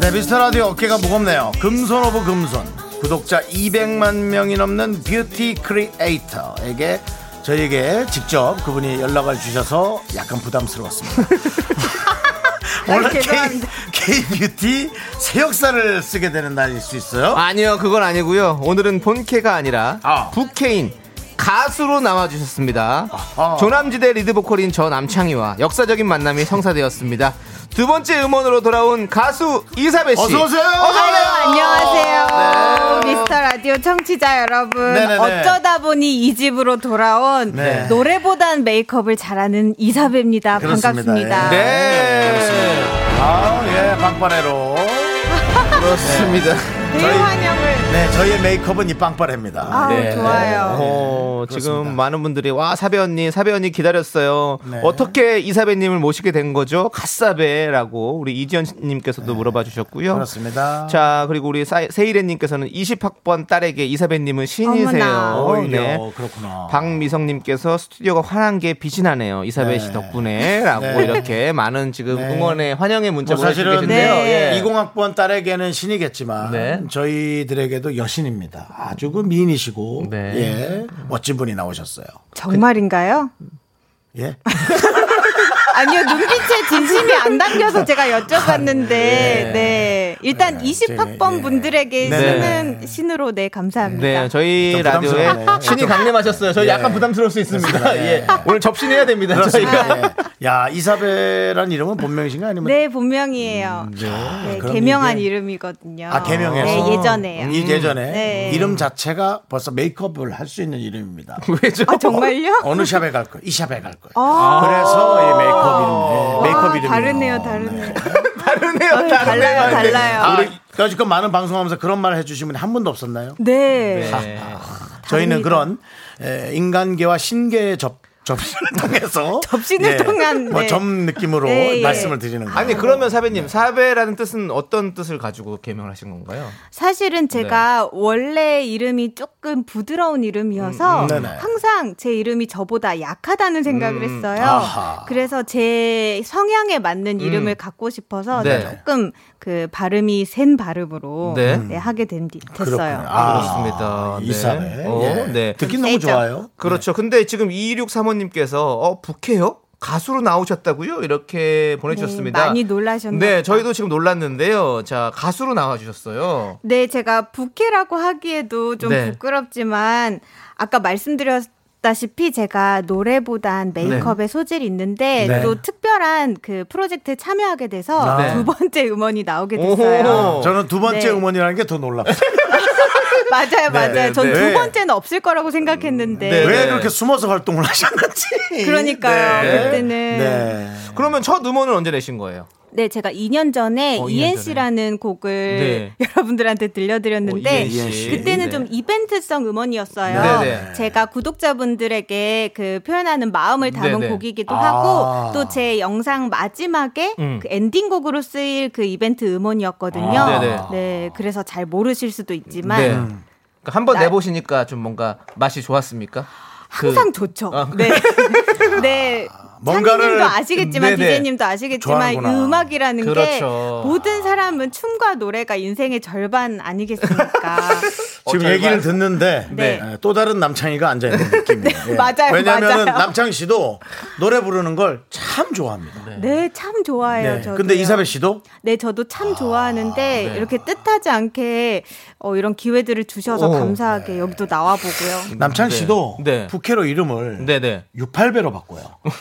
네 미스터 라디오 어깨가 무겁네요. 금손 of 금손. 구독자 200만 명이 넘는 beauty creator에게 저희에게 직접 그분이 연락을 주셔서 약간 부담스러웠습니다 *laughs* 오늘 K, K-뷰티 새 역사를 쓰게 되는 날일 수 있어요 아니요, 그건 아니고요. 오늘은 본캐가 아니라 아. 부캐인 가수로 나와주셨습니다. 아하. 조남지대 리드보컬인 저 남창희와 역사적인 만남이 성사되었습니다. 두 번째 음원으로 돌아온 가수 이사배 씨. 어서 오세요 안녕하세요. 네. 미스터 라디오 청취자 여러분. 네네네. 어쩌다 보니 이 집으로 돌아온 네. 노래보단 메이크업을 잘하는 이사배입니다. 그렇습니다. 반갑습니다. 예. 네. 아예 빵빠레로 *laughs* 그렇습니다. 대환영을 네, 저희의 메이크업은 이 빵빠레입니다. 아, 좋아요. 어, 지금 그렇습니다. 많은 분들이 와 사배 언니 사배 언니 기다렸어요. 네. 어떻게 이사배님을 모시게 된 거죠? 갓사배라고 우리 이지연님께서도 물어봐 주셨고요. 네. 그렇습니다. 자 그리고 우리 사- 세일애님께서는 20학번 딸에게 이사배님은 신이세요. 어머나. 오히려 네. 그렇구나. 박미성님께서 스튜디오가 환한 게 빛이 나네요. 이사배 네. 씨 덕분에라고 네. 이렇게 많은 지금 네. 응원의 환영의 문자 뭐 계신데요. 네. 예. 20학번 딸에게는 신이겠지만 네. 저희들에게도 여신입니다. 아주 그 미인이시고 네. 예 멋진 분이 나오셨어요. 정말인가요? 예. *laughs* 아니요, 눈빛에 진심이 안 담겨서 제가 여쭤봤는데, 네. 일단 네, 20학번 예. 분들에게 네. 신은 신으로 네, 감사합니다. 네, 저희 좀 라디오에. 신이 강림하셨어요. 저희 예. 약간 부담스러울 수 있습니다. 예. 예. 오늘 접신해야 됩니다. 그렇습니다. 저희가. 예. 야 이사벨이라는 이름은 본명이신가 아니면 네, 본명이에요. 네, 그럼 개명한 이게- 이름이거든요. 아 개명해서 네, 예전에요. 이 예전에 네. 이름 자체가 벌써 메이크업을 할 수 있는 이름입니다. *laughs* 왜죠? 아, 정말요? 어느 샵에 갈 거예요? 이 샵에 갈 거예요. 아. 그래서 이 메이크업 이름, 예, 메이크업 와, 이름이 다르네요, 다르네요. *laughs* 다르네요. 달라요, 달라요. 아, 우리 여지껏 많은 방송하면서 그런 말을 해주신 분이 한 분도 없었나요? 네. 네. 저희는 다릅니다. 그런 에, 인간계와 신계의 접 접시를 *laughs* 통해서 접신을 통한, 네. 뭐점 느낌으로 네, 예. 말씀을 드리는 거예요. 아니 그러면 사배님 사배라는 뜻은 어떤 뜻을 가지고 개명을 하신 건가요? 사실은 네. 제가 원래 이름이 조금 부드러운 이름이어서 음, 네네. 항상 제 이름이 저보다 약하다는 생각을 음, 했어요. 아하. 그래서 제 성향에 맞는 이름을 갖고 싶어서 네. 조금 그 발음이 센 발음으로 네. 네, 하게 된, 됐어요. 그렇군요. 아, 그렇습니다. 네. 이사배. 어, 예. 네. 듣기 너무 세죠. 좋아요. 그렇죠. 근데 지금 2635님께서 어 부캐요? 가수로 나오셨다고요? 이렇게 보내주셨습니다. 네, 많이 놀라셨나요? 네, 저희도 지금 놀랐는데요. 자, 가수로 나와주셨어요. 네, 제가 부캐라고 하기에도 좀 네. 부끄럽지만 아까 말씀드렸 다시피 제가 노래보단 메이크업에 소질이 있는데 네. 또 특별한 그 프로젝트에 참여하게 돼서 네. 두 번째 음원이 나오게 됐어요. 저는 두 번째 네. 음원이라는 게 더 놀랍어요. *laughs* 맞아요, 맞아요. 네, 전두 네. 번째는 없을 거라고 생각했는데 네, 왜 네. 그렇게 숨어서 활동을 하셨는지. 그러니까요. 네. 그때는 네. 그러면 첫 음원을 언제 내신 거예요? 네, 제가 2년 전에 어, 2년 ENC라는 곡을 네. *laughs* 여러분들한테 들려드렸는데 어. 그때는 네. 좀 이벤트성 음원이었어요. 네네. 제가 구독자분들에게 그 표현하는 마음을 담은 네네. 곡이기도 아. 하고 또 제 영상 마지막에 음. 그 엔딩곡으로 쓰일 그 이벤트 음원이었거든요. 아. 네, 그래서 잘 모르실 수도 있지만 네. 그러니까 한번 나- 내보시니까 좀 뭔가 맛이 좋았습니까? 항상 그- 좋죠. 아, 네. *laughs* 네. 뭔가를- 찬님도 아시겠지만 네네. 디제님도 아시겠지만 이 좋아하는구나. 음악이라는 게 그렇죠. 모든 사람은 춤과 노래가 인생의 절반 아니겠습니까? *laughs* 지금 어, 얘기를 절반? 듣는데 네. 에, 또 다른 남창희가 앉아 있는 느낌이에요. 예. *laughs* 맞아요, 왜냐하면 맞아요. 남창희 씨도 노래 부르는 걸 참 좋아합니다. 네, 참 좋아해요. 네. 저도. 근데 이사벨 씨도 네, 저도 참 좋아하는데 네. 이렇게 뜻하지 않게 어, 이런 기회들을 주셔서 오, 감사하게 여기도 나와 보고요. 남창희 네. 씨도 네. 부캐로 이름을 네네. 68배로 바꿔요. *laughs*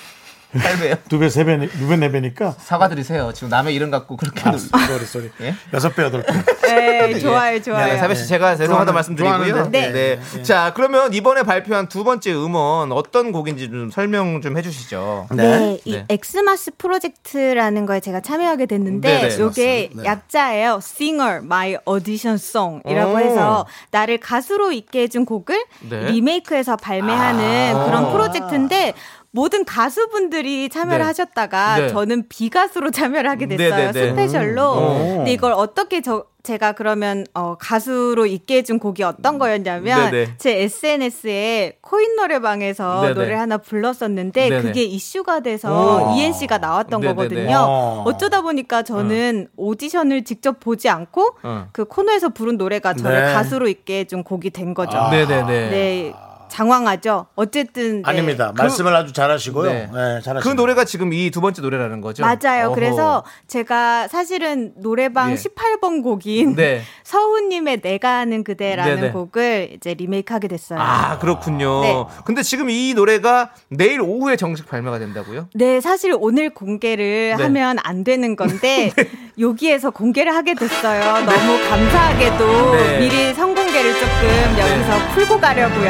할배요. 두 배, 세 배, 두 배, 네 배니까. 사과드리세요. 지금 남의 이름 갖고 그렇게. 아, sorry, sorry. 예? 여섯 배, 여덟 배. 네, 좋아요, 좋아요. 네, 사배 씨 제가 죄송하다 말씀드리고요. 좋아하는데. 네. 네. 자, 그러면 이번에 발표한 두 번째 음원 어떤 곡인지 좀 설명 좀 해주시죠. 네, 이 네. 에스마스 프로젝트라는 거에 제가 참여하게 됐는데 네, 네. 요게 네. 약자예요. Singer My Audition Song이라고 오. 해서 나를 가수로 있게 해준 곡을 네. 리메이크해서 발매하는 아. 그런 프로젝트인데 모든 가수분들이 참여를 네. 하셨다가 네. 저는 비가수로 참여를 하게 네, 됐어요. 네, 네. 스페셜로. 음. 근데 이걸 어떻게 저 제가 그러면 어, 가수로 있게 해준 곡이 어떤 거였냐면 네, 네. 제 SNS에 코인 노래방에서 네, 네. 노래 하나 불렀었는데 네, 네. 그게 이슈가 돼서 오. ENC가 나왔던 네, 네, 거거든요. 네. 어. 어쩌다 보니까 저는 오디션을 직접 보지 않고 어. 그 코너에서 부른 노래가 저를 네. 가수로 있게 해준 곡이 된 거죠. 아. 네네네. 네. 장황하죠. 어쨌든 네. 아닙니다. 말씀을 아주 잘하시고요. 네. 네, 그 잘하시고. 노래가 지금 이 두 번째 노래라는 거죠? 맞아요. 어허. 그래서 제가 사실은 노래방 예. 18번 곡인 네. *laughs* 서우님의 내가 아는 그대라는 네네. 곡을 이제 리메이크하게 됐어요. 아, 그렇군요. 네. 근데 지금 이 노래가 내일 오후에 정식 발매가 된다고요? 네, 사실 오늘 공개를 네. 하면 안 되는 건데 *laughs* 여기에서 공개를 하게 됐어요. 너무 감사하게도 네. 미리 선공 개를 조금 여기서 풀고 가려고요.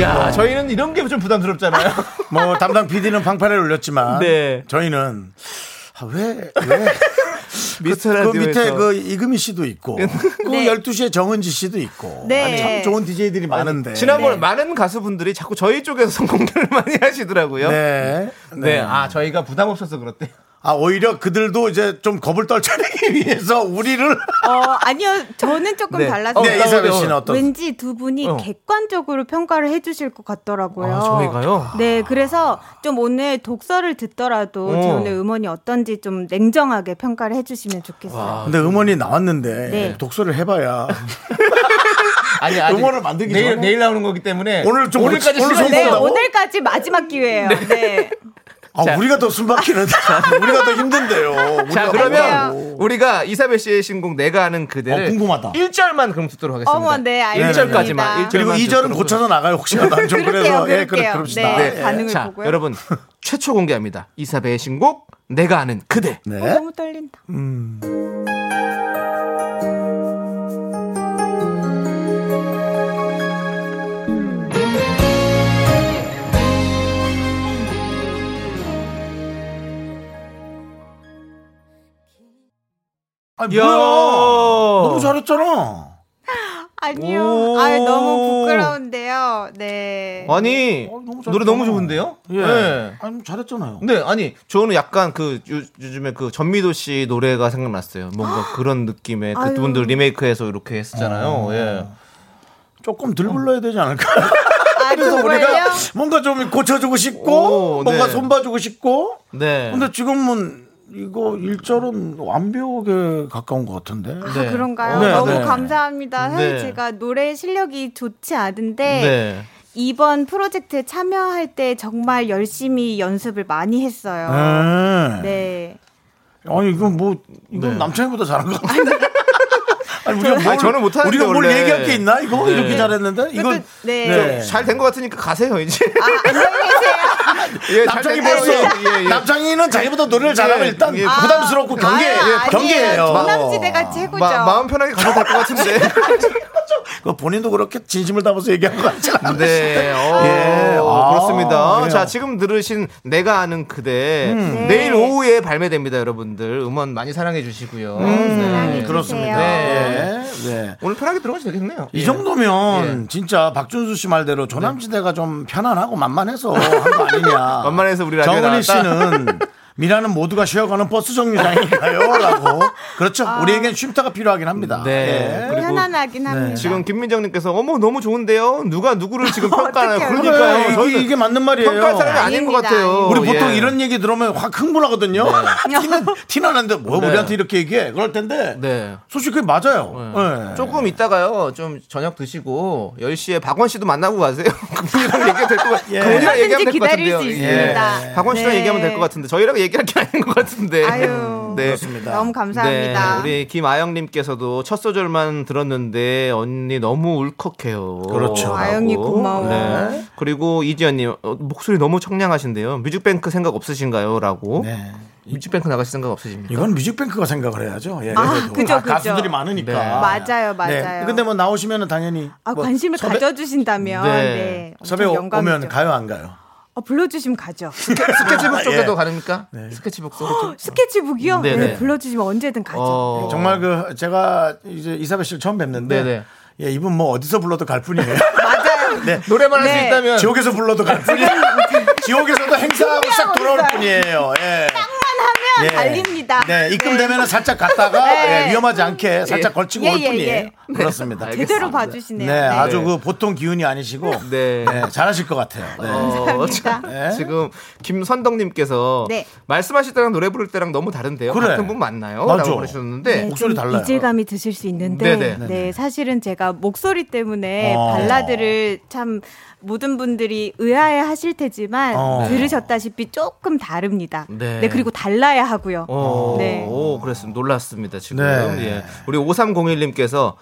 야, 저희는 이런 게 좀 부담스럽잖아요. *laughs* 뭐 담당 PD는 방파를 올렸지만 네. 저희는 아, 왜, 왜, *laughs* 미스터 그, 그 밑에 그 이금희 씨도 있고 그 네. 12시에 정은지 씨도 있고 네. 아니, 참 좋은 DJ들이 많은데 지난번에 네. 많은 가수분들이 자꾸 저희 쪽에서 *laughs* 성공들을 많이 하시더라고요. 네. 네. 아, 저희가 부담 없어서 그렇대요. 아 오히려 그들도 이제 좀 겁을 떨쳐내기 *laughs* 위해서 우리를 어, 아니요. 저는 조금 네. 달랐어요. 네 이사벨 씨는 어떤 왠지 두 분이 어. 객관적으로 평가를 해주실 것 같더라고요. 아, 저희가요? 네, 그래서 좀 오늘 독서를 듣더라도 어. 제 오늘 음원이 어떤지 좀 냉정하게 평가를 해주시면 좋겠어요. 근데 음원이 나왔는데 네. 독서를 해봐야 *laughs* 아니, 아직 음원을 만들기 내일, 전에? 내일 나오는 거기 때문에 오늘 좀 오늘까지 오늘 네? 오늘까지 마지막 기회예요. *laughs* 네. 아, 자. 우리가 더 숨막히는데 우리가 더 힘든데요. 자, 우리가 그러면 뭐라고. 우리가 이사벨 씨의 신곡 내가 아는 그대를 어, 궁금하다. 1절만 그럼 듣도록 하겠습니다. 어머, 네, 알겠습니다. 1절까지만. 그리고 2절은 고쳐서 나가요. 혹시나 그럴게요, 그래서 예, 그래. 그럽시다. 네, 예. 반응을 자, 보고요. 여러분 최초 공개합니다. 이사벨의 신곡 내가 아는 그대. 네. 어, 너무 떨린다. 아니, 야. 뭐야? 너무 잘했잖아. *laughs* 아니요. 오. 아 너무 부끄러운데요. 네. 아니 어, 너무. 노래 너무 좋은데요? 예. 네. 아니, 잘했잖아요. 네, 아니 저는 약간 그 요, 요즘에 그 전미도 씨 노래가 생각났어요. 뭔가 *gasps* 그런 느낌의 아유. 그 분들 리메이크해서 이렇게 했었잖아요. 예. 조금 들 불러야 되지 않을까? 아 *laughs* 그래서? 우리가 뭔가 좀 고쳐주고 싶고 오, 뭔가 네. 손봐주고 싶고 네. 근데 지금은 이거 일절은 완벽에 가까운 것 같은데. 아, 네. 그런가요? 네, 너무 네. 감사합니다. 사실 네. 제가 노래 실력이 좋지 않은데 네. 이번 프로젝트에 참여할 때 정말 열심히 연습을 많이 했어요. 네. 네. 아니 이건 뭐 이건 네. 남창이보다 잘한 것 *laughs* 같아. 아니 우리가 뭘, 아니, 저는 못하는데, 우리가 뭘 원래. 얘기할 게 있나 이거 네. 이렇게 잘했는데 이건 네. 네. 잘된 것 같으니까 가세요 이제. 아, 안녕히 계세요. 예, 잘 남창이. 벌써 예, 예. 남창이는 자기보다 노래를 잘하면 예, 일단 예. 부담스럽고 경계. 조남지대가 최고죠. 마, 마음 편하게 가셔도 될 것 같은데. *laughs* 그 본인도 그렇게 진심을 담아서 얘기한 것 같지 않아요. 네, 어, 예. 아, 그렇습니다. 그래요. 자, 지금 들으신 내가 아는 그대 네. 내일 오후에 발매됩니다, 여러분들. 음원 많이 사랑해 주시고요. 네. 사랑해 그렇습니다. 네. 예. 네. 오늘 편하게 들어가도 되겠네요. 이 예. 정도면 진짜 박준수 씨 말대로 조남지대가 좀 편안하고 만만해서 한 거 아니냐. *laughs* 만만해서 우리 정은희. 씨는 미라는 모두가 쉬어가는 버스 정류장인가요? *laughs* 라고. 그렇죠. 우리에겐 쉼터가 필요하긴 합니다. 네. 예. 그리고 편안하긴 합니다. 지금 김민정님께서 어머 너무 좋은데요. 누가 누구를 지금 평가하나요? 그러니까요. 그래, 이게, 이게 맞는 말이에요. 평가할 사람이 아닌 것 아닙니다, 같아요. 우리 보통 예. 이런 얘기 들으면 확 흥분하거든요. *laughs* 티는, 티는 나는데 뭐 네. 우리한테 이렇게 얘기해. 그럴 텐데. 네. 솔직히 그게 맞아요. 예. 조금 있다가요, 좀 저녁 드시고 10시에 박원 씨도 만나고 가세요. *laughs* 그분이랑 얘기하면 될 것 같아요. 예. 그분이랑 얘기하면 얼마든지 될 것 기다릴 같은데요. 수 예. 있습니다. 박원 씨랑 네. 얘기하면 될 것 같은데 저희랑 얘기할 게 아닌 것 같은데. 아유, *laughs* 네. 그렇습니다. 너무 감사합니다. 네, 우리 김아영님께서도 첫 소절만 들었는데 언니 너무 울컥해요. 그렇죠. 아영이 고마워. 네. 그리고 이지연님 어, 목소리 너무 청량하신데요. 뮤직뱅크 생각 없으신가요?라고. 네. 뮤직뱅크 나가실 생각 없으십니까? 이건 뮤직뱅크가 생각을 해야죠. 예, 아. 그죠, 아, 그죠. 가수들이 많으니까. 네. 맞아요, 맞아요. 네. 근데 뭐 나오시면은 당연히 아, 뭐 관심을 섭외- 가져주신다면 네. 네. 섭외. 오면 가요 안 가요? 어, 불러주시면 가죠. *laughs* 스케치북 쪽에도 예. 가능니까? 스케치북 쪽. 스케치북이요? 네, 네, 네. 불러주시면 언제든 가죠. 어. 정말 그 제가 이제 이사벨 씨를 처음 뵙는데 네네. 예, 이분 뭐 어디서 불러도 갈 뿐이에요. *laughs* 맞아요. *laughs* 네. 노래만 할수 네. 있다면 지옥에서 불러도 갈 뿐이에요. 지옥에서도 행사하고 싹 돌아올. 뿐이에요. 예. 예. 달립니다. 네, 입금 되면 은 살짝 갔다가 *laughs* 네. 예, 위험하지 않게 살짝 걸치고 예, 올 예, 뿐이에요. 예. *laughs* 그렇습니다. 네, 제대로 봐주시네요. 아주 네. 그 보통 기운이 아니시고 *laughs* 네. 네, 잘하실 것 같아요. 네. 어, 감사합니다. 네. 지금 김선덕님께서 네. 말씀하실 때랑 노래 부를 때랑 너무 다른데요. 그래. 같은 분 맞나요? 맞아. 라고 그러셨는데 네, 목소리 좀 달라요. 이질감이 드실 수 있는데 네네. 네, 사실은 제가 목소리 때문에 어. 발라드를 참 모든 분들이 의아해 하실 테지만 어. 들으셨다시피 조금 다릅니다. 네. 네. 그리고 달라야 하고요. 오, 네. 오, 그랬습니다. 놀랐습니다, 지금. 네. 예. 우리 5301님께서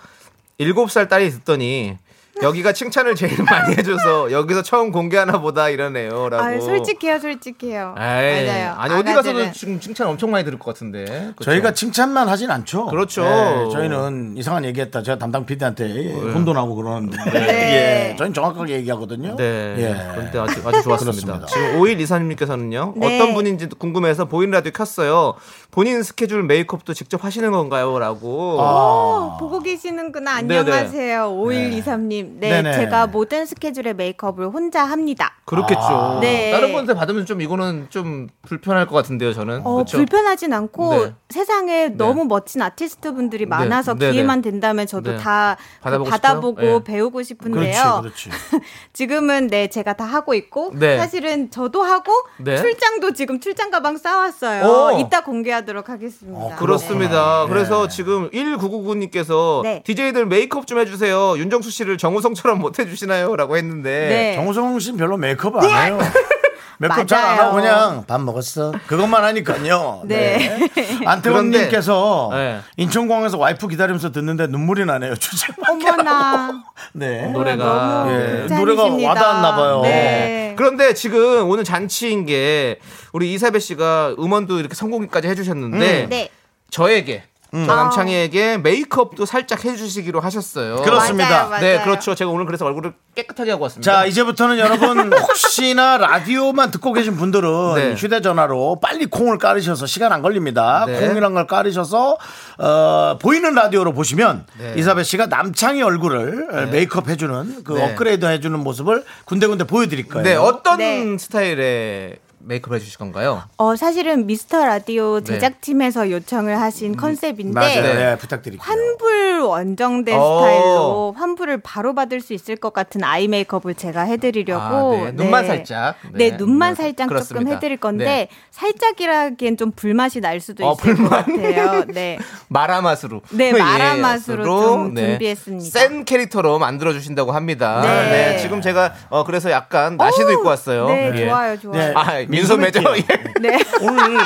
7살 딸이 듣더니 여기가 칭찬을 제일 *laughs* 많이 해줘서 여기서 처음 공개하나 보다 이러네요라고. 아, 솔직해요, 솔직해요. 에이, 맞아요. 아니 어디 가서도. 지금 칭찬 엄청 많이 들을 것 같은데. 그쵸? 저희가 칭찬만 하진 않죠. 그렇죠. 예, 저희는 이상한 얘기했다. 제가 담당 PD한테 혼돈하고 그러는데. 네. 예, 저희는 정확하게 얘기하거든요. 네. 예. 그런데 아주, 아주 좋았습니다. 지금 5일 이사님께서는요. 네. 어떤 분인지 궁금해서 보이는 라디오 켰어요. 본인 스케줄 메이크업도 직접 하시는 건가요? 라고. 아. 어, 보고 계시는구나. 안녕하세요. 5123님. 네, 네네. 제가 모든 스케줄의 메이크업을 혼자 합니다. 그렇겠죠. 네. 다른 분한테 받으면 좀 이거는 좀 불편할 것 같은데요, 저는. 어, 그렇죠? 불편하진 않고 네. 세상에 너무 멋진 아티스트 분들이 많아서 네, 네. 기회만 된다면 저도 네. 다 받아보고 받아보고? 네. 배우고 그렇지, 싶은데요. 그렇지. *laughs* 지금은 네 제가 다 하고 있고 네. 사실은 저도 하고 네. 출장도 지금 출장 가방 싸왔어요. 오. 이따 공개하도록 하겠습니다. 어, 그렇습니다. 네. 그래서 지금 1999님께서 네. DJ들 메이크업 좀 해주세요. 윤정수 씨를 정우 성처럼 못 해주시나요? 라고 했는데. 네. 정우성 씨는 별로 메이크업 안 해요. *laughs* 메이크업 잘 안. 하고 그냥 밥 먹었어. 그것만 하니까요. 네. *laughs* 안태원님께서 네. 인천공항에서 와이프 기다리면서 듣는데 눈물이 나네요. 주제 어머나 *laughs* 네. 노래가. 짠이십니다. 노래가 와닿았나 봐요. 네. 그런데 지금 오늘 잔치인 게 우리 이사배 씨가 음원도 이렇게 성공까지 해주셨는데 네. 저에게 저 남창희에게 메이크업도 살짝 해주시기로 하셨어요. 그렇습니다. 맞아요, 맞아요. 네, 그렇죠. 제가 오늘 그래서 얼굴을 깨끗하게 하고 왔습니다. 자, 이제부터는 여러분 *laughs* 혹시나 라디오만 듣고 계신 분들은 네. 휴대전화로 빨리 콩을 깔으셔서 시간 안 걸립니다. 네. 콩이란 걸 깔으셔서 어, 보이는 라디오로 보시면 네. 이사벨 씨가 남창희 얼굴을 메이크업 해주는 그 네. 업그레이드 해주는 모습을 군데군데 보여드릴 거예요. 네, 어떤 네. 스타일의 메이크업 해주실 건가요? 어 사실은 미스터 라디오 네. 제작팀에서 요청을 하신 컨셉인데 맞아요. 네. 네, 부탁드릴게요. 환불 원정대 어. 스타일로 환불을 바로 받을 수 있을 것 같은 아이 메이크업을 제가 해드리려고 아, 네. 눈만 살짝. 네, 네. 눈만 네, 살짝 조금 그렇습니다. 해드릴 건데 네. 살짝이라기엔 좀 불맛이 날 수도 어, 있을 것 불맛? 같아요. 네, *laughs* 마라 맛으로. 네, 마라 맛으로 좀 네. 준비했습니다. 센 캐릭터로 만들어 주신다고 합니다. 네. 네. 지금 제가 어 그래서 약간 나시도 오, 입고 왔어요. 네, 예. 좋아요, 좋아요. 네. 아, 민소매죠. 민소매 예. 네. 오늘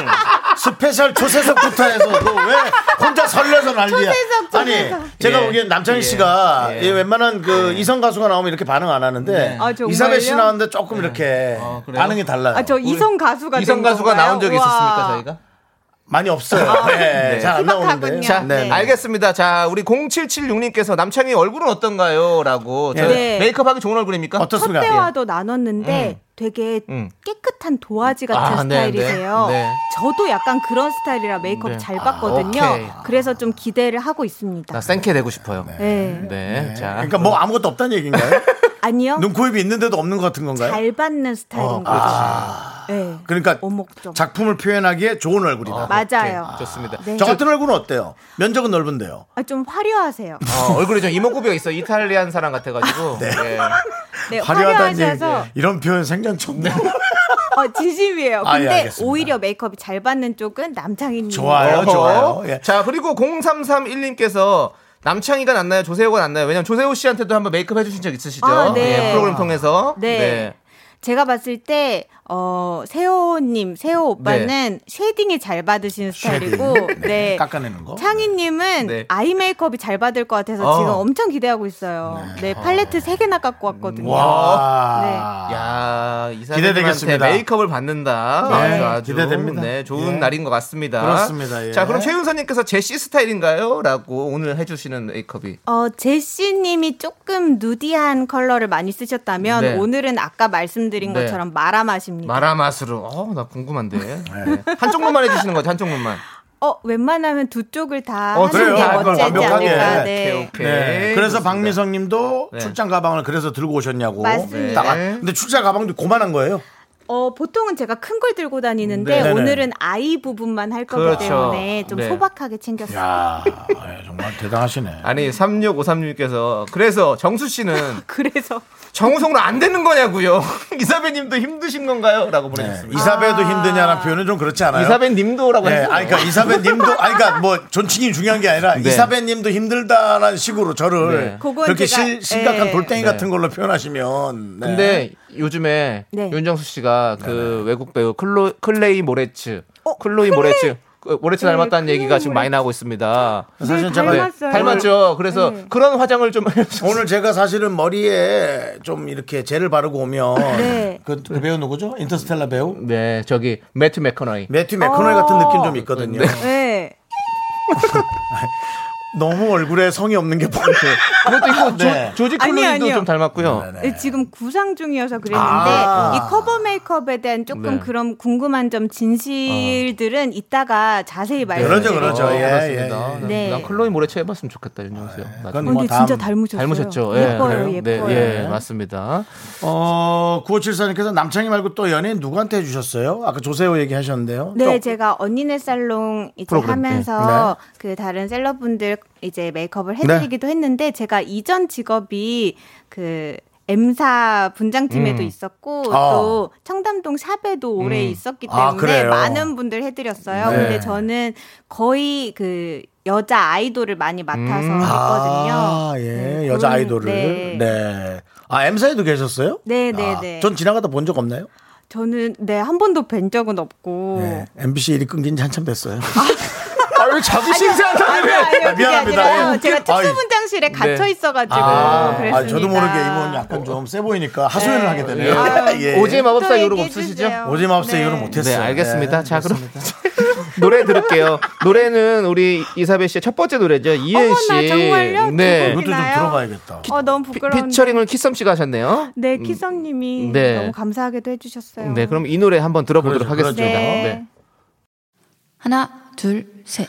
스페셜 초세석부터 해서 너 왜 혼자 설레서 난리야? 초세석, 아니 초세석. 제가 예. 보기엔 남창희 예. 씨가 예. 이 웬만한 그 이성 가수가 나오면 이렇게 반응 안 하는데 아, 정말요? 이사배 씨 나왔는데 조금 이렇게 어, 그래요? 반응이 달라요. 아, 저 이성 가수가 이성 된 가수가 건가요? 나온 적이. 있었습니까, 저희가? 많이 없어요. 네, 잘 안 나오는데. 자, 네. 알겠습니다. 자, 우리 0776님께서 남창희 얼굴은 어떤가요? 라고. 저 네. 메이크업 하기 좋은 얼굴입니까? 어떻습니까? 첫대와도 나눴는데 되게 음. 깨끗한 도화지 같은 아, 네, 스타일이세요. 네, 네. 저도 약간 그런 스타일이라 메이크업 네. 잘 아, 봤거든요. 오케이. 그래서 좀 기대를 하고 있습니다. 나 생캐 되고 싶어요. 네. 네. 자. 그러니까 뭐 아무것도 없다는 얘기인가요? *laughs* 아니요. 눈, 코, 입이 있는데도 없는 것 같은 건가요? 잘 받는 스타일인 거죠. 네. 그러니까 오목 좀. 작품을 표현하기에 좋은 얼굴이다. 맞아요. 좋습니다. 네. 저 같은 얼굴은 어때요? 면적은 넓은데요. 아, 좀 화려하세요. 어, 얼굴이 좀 이목구비가 있어. Italian 사람 같아가지고. 네. 네, 화려하다는 얘기. 화려하셔서 이런 표현 생전 처음 네. *laughs* 어, 진심이에요. 아, 예, 근데. 오히려 메이크업이 잘 받는 쪽은 남창희님. 좋아요. 좋아요. 예. 자, 그리고 0331님께서 남창희가 낫나요? 조세호가 낫나요? 왜냐면 조세호 씨한테도 한번 메이크업 해주신 적 있으시죠? 아, 네. 예, 프로그램 통해서. 네. 제가 봤을 때, 어, 세호님, 세호 오빠는 shading이 잘 받으시는 스타일이고, shading. 네. 네. 깎아내는 거. 창희님은 네. 아이 메이크업이 잘 받을 것 같아서 어. 지금 엄청 기대하고 있어요. 네, 팔레트 3개나 갖고 왔거든요. 와. 야, 이사님한테 기대되겠습니다. 메이크업을 받는다. 네, 아주 아주 기대됩니다. 네, 좋은 예. 날인 것 같습니다. 그렇습니다, 예. 자, 그럼 최윤서님께서 제시 스타일인가요? 라고 오늘 해주시는 메이크업이. 어, 제시님이 조금 누디한 컬러를 많이 쓰셨다면 네. 오늘은 아까 말씀드린 네. 것처럼 마라 맛입니다. 마라 맛으로. 어, 나 궁금한데. 네. 한쪽 눈만 해주시는 거죠, 한쪽 눈만. 어, 웬만하면 두 쪽을 다 어, 하는 그래요. 게 그걸 멋지지 완벽하게. 않을까. 오케이, 네. 오케이. 네. 그래서 좋습니다. 박미성 님도 네. 출장 가방을 그래서 들고 오셨냐고. 맞습니다. 딱 아- 근데 출장 가방도 고만한 거예요? 어, 보통은 제가 큰 걸 들고 다니는데 네. 오늘은 아이 부분만 할 거기 그렇죠. 때문에 좀 네. 소박하게 챙겼어요. 야 예, 정말 대단하시네. *laughs* 아니, 3653님께서. 그래서 정수 씨는 *laughs* 그래서 정우성으로 안 되는 거냐고요. *laughs* 이사배 님도 힘드신 건가요? 라고 네. 보내주셨습니다. 이사배도 힘드냐는 표현은 좀 그렇지 않아요? 이사배 님도라고 네, 했어요. 아니, 그러니까 이사배 님도, 아니, 그러니까 뭐 존칭이 중요한 게 아니라 네. 이사배 님도 힘들다라는 식으로 저를 네. 그렇게 제가- 실- 심각한 네. 돌덩이 네. 같은 걸로 표현하시면. 네. 근데 요즘에 네. 윤정수 씨가 그 외국 배우 클로, 클레이 모레츠, 어, 클로이 클레이- 모레츠 그 모레츠 네, 닮았다는 그 얘기가 지금 많이. 나오고 있습니다. 사실 네, 제가 닮았어요. 닮았죠. 그래서 네. 그런 화장을 좀 *laughs* 오늘 제가 사실은 머리에 좀 이렇게 젤을 바르고 오면 네. 그, 그 배우 누구죠? 인터스텔라 배우? 네, 저기 매튜 맥커너이. 매튜 맥커너이 같은 느낌 좀 있거든요. 네. *laughs* 너무 얼굴에 성이 없는 게 보여요. *laughs* 그것도 있고 네. 조, 지 아니요, 클루니도. 좀 닮았고요. 네, 지금 구상 중이어서 그랬는데 아. 이 커버 메이크업에 대한 조금 네. 그런 궁금한 점 진실들은 이따가 자세히 그러죠, 말씀드릴게요. 그렇죠. 어, 예, 그렇습니다. 예. 네. 난 클로이 모래치 해봤으면 좋겠다 윤정수 형. 나중에. 그건 어, 뭐 근데 다음- 진짜 닮으셨어요. 닮으셨죠. 예, 예뻐요? 예뻐요. 네, 예, 맞습니다. 어, 9574님께서 남창희 말고 또 연예인 누구한테 해주셨어요? 아까 조세호 얘기 하셨는데요. 네, 또 제가 언니네 살롱 이제 프로그램, 하면서 그 다른 셀럽분들 이제 메이크업을 해드리기도 했는데 제가 이전 직업이 그 M사 분장팀에도 있었고 아. 또 청담동 샵에도 오래 있었기 아, 때문에 그래요? 많은 분들 해드렸어요. 네. 근데 저는 거의 그 여자 아이돌을 많이 맡아서 했거든요. 아, 예. 네, 여자 아이돌을. 네. 네. 아, M사에도 계셨어요? 네, 네, 아, 네. 전 지나가다 본 적 없나요? 저는 네 한 번도 뵌 적은 없고. 네. MBC 일이 끊긴 지 한참 됐어요. 아, 왜 자기 신세한 아니요, 아니요. 아, 미안합니다. 예. 제가. 특수분장실에 갇혀 네. 있어가지고 아, 그랬습니다. 아, 저도 모르게 이분 약간 좀 세 보이니까 하소연을 네. 하게 되네요. 아유, 예. 오지의 마법사 또 이후로 없으시죠? 오지 마법사 네. 이후로 못했어요. 네, 알겠습니다. 네, 자, 그럼. *laughs* 노래 들을게요. 노래는 우리 이사배 씨의 첫 번째 노래죠. 이은 씨. 어머나, 정말요? 네. 이것도 좀? 들어봐야겠다. 어 너무 피, 부끄러운데. 피처링을 키썸 씨가 하셨네요. 네, 키썸 님이 네. 너무 감사하게도 해 주셨어요. 네, 그럼 이 노래 한번 들어보도록 그러죠, 하겠습니다. 네. 네. 하나, 둘, 셋.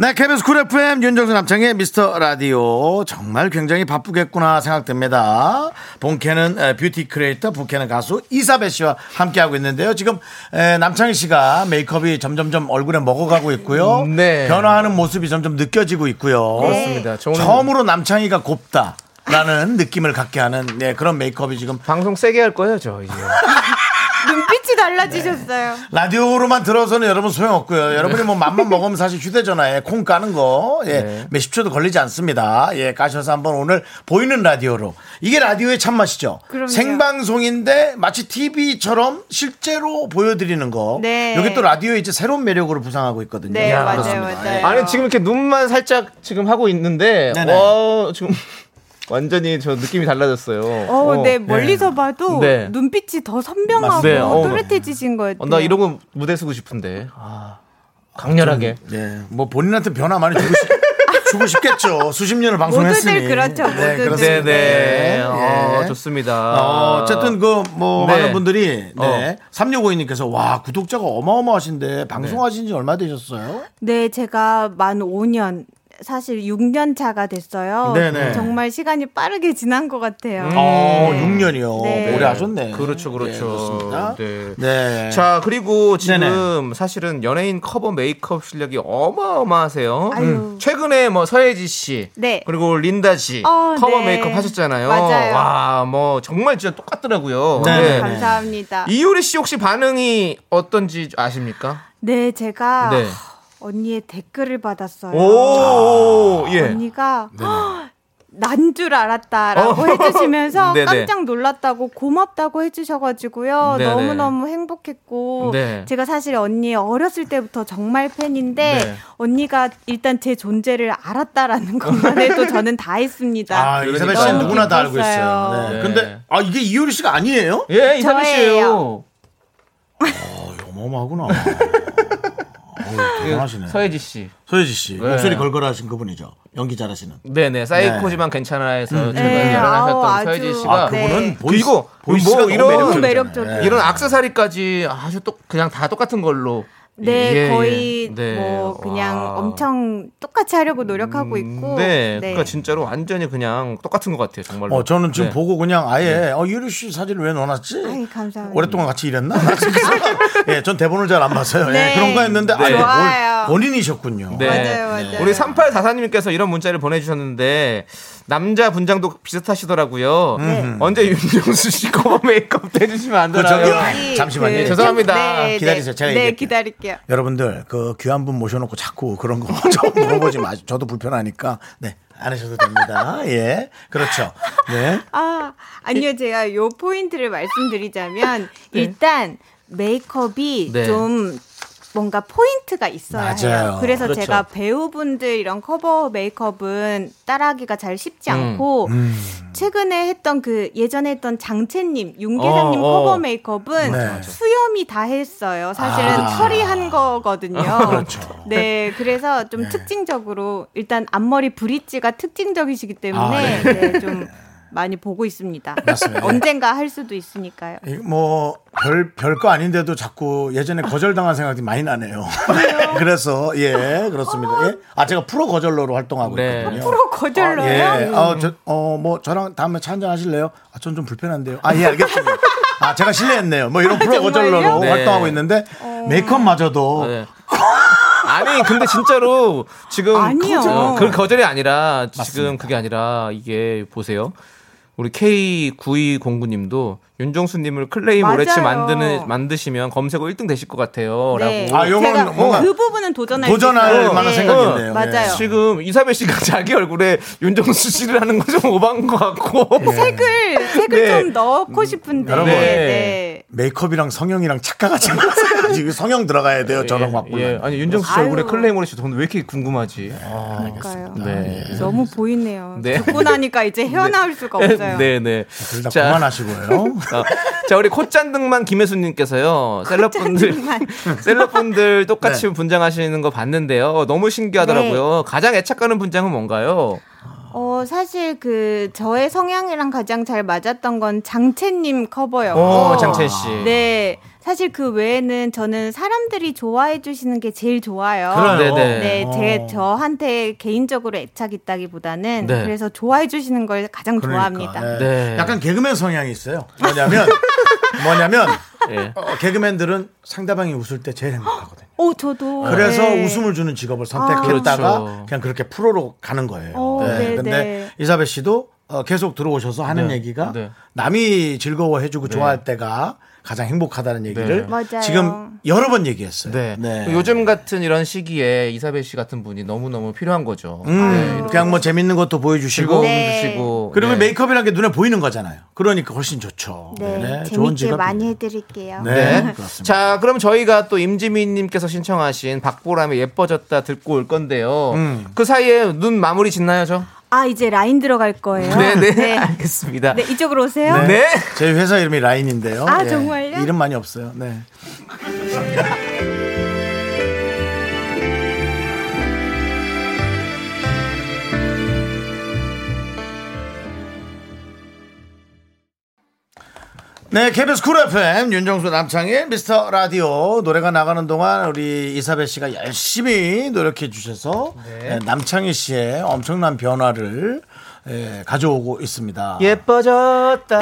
네, KBS 쿨 FM 윤정수 남창희의 미스터 라디오 정말 굉장히 바쁘겠구나 생각됩니다. 본캐는 에, 뷰티 크리에이터, 부캐는 가수 이사배 씨와 함께하고 있는데요. 지금 에, 남창희 씨가 메이크업이 점점점 얼굴에 먹어가고 있고요. 네. 변화하는 모습이 점점 느껴지고 있고요. 그렇습니다. 저 오늘 처음으로 남창희가 곱다. 라는 느낌을 갖게 하는 네, 그런 메이크업이 지금 방송 세게 할 거예요, 저 이제. *laughs* 눈빛이 달라지셨어요. 라디오로만 들어서는 여러분 소용없고요. 여러분이 뭐 맘만 먹으면 사실 휴대전화에 콩 까는 거, 예, 네. 몇십 초도 걸리지 않습니다. 예, 까셔서 한번 오늘 보이는 라디오로. 이게 라디오의 참맛이죠. 그럼요. 생방송인데 마치 TV처럼 실제로 보여드리는 거. 네. 여기 또 라디오의 이제 새로운 매력으로 부상하고 있거든요. 네, 야, 맞아요. 맞아요. 아니 지금 이렇게 눈만 살짝 지금 하고 있는데 네네. 와 지금 완전히 저 느낌이 달라졌어요. 어, 어. 네, 멀리서 봐도 네. 눈빛이 더 선명하고. 네, 어. 또렷해지신 것 같아요. 어, 나 이러고 무대 쓰고 싶은데. 아, 강렬하게. 네, 뭐 본인한테 변화 많이 주고, 싶, *laughs* 주고 싶겠죠. 수십 년을 방송했으니. 모두들 그렇죠, 모두들. 그렇습니다. 네, 네. 어, 예. 좋습니다. 어, 어쨌든 그뭐 네. 많은 분들이 어. 네. 3652님께서 와 구독자가 어마어마하신데 방송하신 지 얼마 되셨어요? 네, 제가 만 5년, 사실 6년 차가 됐어요. 네네. 정말 시간이 빠르게 지난 것 같아요. 어 6년이요. 네. 오래 하셨네. 그렇죠, 그렇죠. 네, 그렇습니다. 네. 네. 자, 그리고 지금 네네. 사실은 연예인 커버 메이크업 실력이 어마어마하세요. 음. 최근에 뭐 서예지 씨, 네. 그리고 린다 씨 어, 커버 네. 메이크업 하셨잖아요. 맞아요. 와, 뭐 정말 진짜 똑같더라고요. 네. 네. 감사합니다. 이효리 씨 혹시 반응이 어떤지 아십니까? 네, 제가 네. 언니의 댓글을 받았어요. 오, 예. 언니가 *gasps* 난 줄 알았다라고 어. *laughs* 해주시면서. 깜짝 놀랐다고 고맙다고 해주셔가지고요 네네. 너무 너무 행복했고 네. 제가 사실 언니 어렸을 때부터 정말 팬인데 네. 언니가 일단 제 존재를 알았다라는 *laughs* 것만 해도 저는 다 했습니다. 아 이사벨 그러니까. 씨는 누구나 다 알고. 있어요. 네. 네. 근데 아 이게 이효리 씨가 아니에요? 예, 이사배 씨예요. 어, 어마어마하구나. *laughs* 대단하시네. 서예지 씨. 서예지 씨 네. 목소리 걸걸하신 그분이죠. 연기 잘하시는. 네네 사이코지만 괜찮아해서 최근 네, 열연하셨던 아우, 서예지 아주- 씨가 아 그분은 네. voice 그리고 voice가 뭐 너무 이런- 매력적이잖아요. 네. 이런 악세사리까지 아주 또 그냥 다 똑같은 걸로 네, 예, 거의 예. 네. 뭐 그냥 와. 엄청 똑같이 하려고 노력하고 음, 있고. 네, 그러니까 진짜로 완전히 그냥 똑같은 것 같아요, 정말로. 어, 저는 지금 네. 보고 그냥 아예 어, 유리 씨 사진을 왜 넣어놨지? 아이, 감사합니다. 오랫동안 같이 일했나? *laughs* 예, 전 대본을 잘 안 봤어요. 네. 예, 그런 거 했는데 아예 좋아요. 본- 본인이셨군요. 네. 맞아요, 맞아요. 우리 3844님께서 이런 문자를 보내주셨는데 남자 분장도 비슷하시더라고요. 네. 언제 윤정수 씨 커버 메이크업 해주시면 안그 되나요? 여기 잠시만요. 그- 죄송합니다. 네, 기다리세요. 네. 제가 네, 얘기할게요. 기다릴게요. 여러분들 그 귀한 분 모셔놓고 자꾸 그런 거 *laughs* 좀 물어보지 마시고 저도 불편하니까 네. 안 하셔도 됩니다. 예. 그렇죠. 네. 아, 아니요. 제가 요 포인트를 말씀드리자면 일단 메이크업이 네. 좀 뭔가 포인트가 있어야 맞아요. 해요. 그래서 그렇죠. 제가 배우분들 이런 커버 메이크업은 따라하기가 잘 쉽지 음. 않고 최근에 했던 그 예전에 했던 장첸님, 윤계상님 어, 어. 커버 메이크업은 네. 수염이 다 했어요. 사실은 아. 털이 한 거거든요. *laughs* 그렇죠. 네, 그래서 좀 네. 특징적으로 일단 앞머리 브릿지가 특징적이시기 때문에 아, 네. 네, 좀 많이 보고 있습니다. 맞습니다. 언젠가 할 수도 있으니까요. 뭐 별 별거 아닌데도 자꾸 예전에 거절당한 생각이 많이 나네요. *laughs* 그래서 예 그렇습니다. 예? 아 제가 프로 거절러로 활동하고 네. 있거든요. 프로 거절러요? 예. 어저어뭐 저랑 다음에 차 한잔 하실래요? 아 전 좀 불편한데요. 아 예 알겠습니다. *laughs* 아 제가 실례했네요. 뭐 이런 프로? 거절러로 네. 활동하고 있는데 메이크업마저도 네. *laughs* 아니 근데 진짜로 지금 아니요. 어, 그 거절이 아니라 지금 그게 아니라 이게 보세요. 우리 K9209님도 윤종수님을 클레임 맞아요. 오래치 만드는 만드시면 검색어 1등 되실 것 같아요. 네. 라고. 아, 요건 제가 뭔가 그 부분은 도전할 도전할. 만한 네. 생각인데요. 맞아요. 지금 이사벨 씨가 *laughs* 자기 얼굴에 윤정수 씨를 하는 거좀 오반 것 같고. 색을 색을 네. 좀 넣고 싶은데. 여러분. 네. 메이크업이랑 성형이랑 착각하지 마세요. 지금 성형 들어가야 돼요. 저랑 예, 바꾸면. 예. 아니 윤정수 씨. 얼굴에 클레임 오래치 저는 왜 이렇게 궁금하지? 그러니까요. 네. 너무 보이네요. 네. 듣고 나니까 이제 *laughs* 헤어나올 수가 없어요. 네, 네. 둘다 자. 그만하시고요. 어, 자 우리 콧잔등만 김혜수님께서요 셀럽분들 *laughs* 셀럽분들 똑같이 네. 분장하시는 거 봤는데요 너무 신기하더라고요 가장 애착가는 분장은 뭔가요? 어, 사실 그 저의 성향이랑 가장 잘 맞았던 건 장채님 커버였고. 오 장첸 씨. 네. 사실 그 외에는 저는 사람들이 좋아해 주시는 게 제일 좋아요. 그래요? 네네. 네, 어. 제 저한테 개인적으로 애착 있다기보다는 네. 그래서 좋아해 주시는 걸 가장 좋아합니다. 예. 네. 약간 개그맨 성향이 있어요. 뭐냐면 *laughs* 뭐냐면 예. 어, 개그맨들은 상대방이 웃을 때 제일 행복하거든요. 오, 저도. 그래서 네. 웃음을 주는 직업을 선택했다가 그렇죠. 그냥 그렇게 프로로 가는 거예요. 어, 네, 근데 네. 이사벨 씨도 어, 계속 들어오셔서 하는 네, 얘기가 네. 남이 즐거워해주고 좋아할 때가 가장 행복하다는 얘기를 네. 지금 여러 번 얘기했어요. 네. 네. 요즘 같은 이런 시기에 이사벨 씨 같은 분이 너무 너무 필요한 거죠. 음, 네, 이렇게 그냥 뭐 재밌는 것도 보여주시고 네. 주시고 그리고 네. 메이크업이라는 게 눈에 보이는 거잖아요. 그러니까 훨씬 좋죠. 네, 좋은 재밌게 직업. 많이 해드릴게요. 네, 네. 그렇습니다. 자, 그럼 저희가 또 임지민님께서 신청하신 박보람의 예뻐졌다 듣고 올 건데요. 음. 그 사이에 눈 마무리 짓나요, 저? 아, 이제 라인 들어갈 거예요. 네, 네, 네. 알겠습니다. 네, 이쪽으로 오세요. 네. 저희 회사 이름이 라인인데요. 아, 예. 정말요? 이름 많이 없어요. 네. 네, KBS 쿨 FM 윤정수 남창희의 미스터 라디오 노래가 나가는 동안 우리 이사배 씨가 열심히 노력해 주셔서 네, 남창희 씨의 엄청난 변화를 예, 가져오고 있습니다. 예뻐졌다.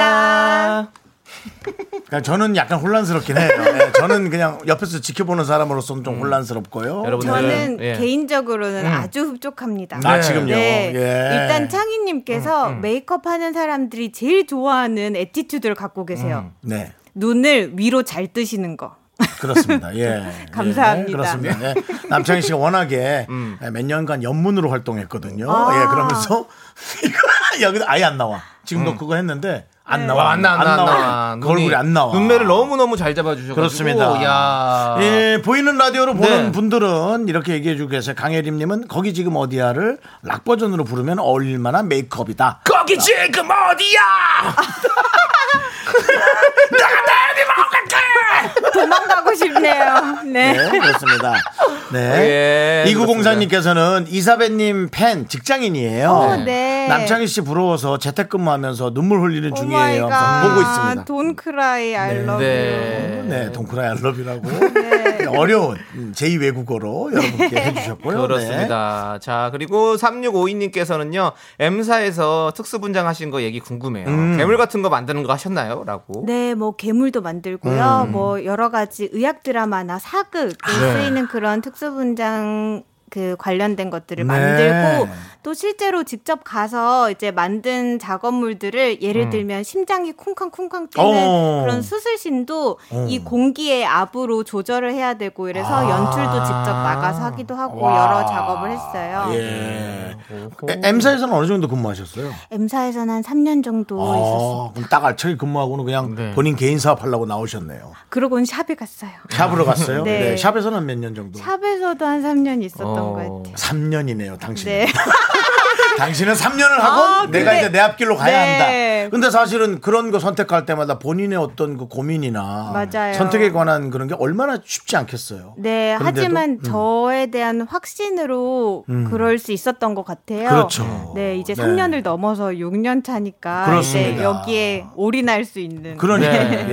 그러니까 저는 약간 혼란스럽긴 해요. 예, 저는 그냥 옆에서 지켜보는 사람으로서는 좀 혼란스럽고요. 여러분 저는 예. 개인적으로는 아주 흡족합니다. 아, 지금요? 네. 예. 일단 창희님께서 메이크업 하는 사람들이 제일 좋아하는 attitude를 갖고 계세요. 네, 눈을 위로 잘 뜨시는 거. 그렇습니다. 예. *laughs* 감사합니다. 예, 그렇습니다. 예. 남창희 씨가 워낙에 예, 몇 년간 연문으로 활동했거든요. 아. 예, 그러면서 *laughs* 이거 여기 아예 안 나와. 지금도 그거 했는데 안 나와. 와, 안 나, 안 나, 안 나. 그 얼굴이 안 나와. 눈매를 너무너무 잘 잡아주셔가지고. 그렇습니다. 야. 예, 보이는 라디오로 보는 네. 분들은 이렇게 얘기해주고 계세요. 강혜림님은 거기 지금 어디야를 락 버전으로 부르면 어울릴 만한 메이크업이다. 거기 지금 어디야? *laughs* *laughs* 도망가고 싶네요. 네. 네, 그렇습니다. 네. 예, 이구공사님께서는 이사배님 팬 직장인이에요. 어, 네. 남창희 씨 부러워서 재택근무하면서 눈물 흘리는 오 중이에요. 보고 있습니다. Don't cry, I love 네. 네, 동크라이 알러뷰라고 어려운 음, 제2 외국어로 여러분께 해주셨고요. 그렇습니다. 자, 그리고 3652님께서는요, M사에서 특수 분장 하신 거 얘기 궁금해요. 음. 괴물 같은 거 만드는 거 하셨나요? 라고. 네, 뭐 괴물도 만들고 요. 음. 뭐 여러 가지 의학 드라마나 사극에 네. 쓰이는 그런 특수 분장 그 관련된 것들을 네. 만들고 또 실제로 직접 가서 이제 만든 작업물들을 예를 들면 심장이 쿵쾅쿵쾅 뛰는 음. 어. 그런 수술신도 어. 이 공기의 압으로 조절을 해야 되고 이래서 아. 연출도 직접 나가서 하기도 하고 와. 여러 작업을 했어요. 예. 에, M사에서는 어느 정도 근무하셨어요? M사에서는 한 3년 정도 있었어요. 아, 그럼 딱 알차게 근무하고는 그냥 네. 본인 개인 사업 하려고 나오셨네요. 그러고는 샵에 갔어요. 샵으로 갔어요? 네. 네. 샵에서는 몇 년 정도? 샵에서도 한 3년 있었던 어. 것 같아요. 3년이네요, 당신. 네. *laughs* 당신은 3년을 하고 아, 내가 근데- 이제 내 앞길로 가야 네. 한다. 근데 사실은 그런 거 선택할 때마다 본인의 어떤 그 고민이나 맞아요. 선택에 관한 그런 게 얼마나 쉽지 않겠어요. 네, 그런데도? 하지만 음. 저에 대한 확신으로 음. 그럴 수 있었던 것 같아요. 그렇죠. 네, 이제 네. 3년을 넘어서 6년 차니까 그렇습니다. 이제 여기에 올인할 수 있는. 그러니까 네.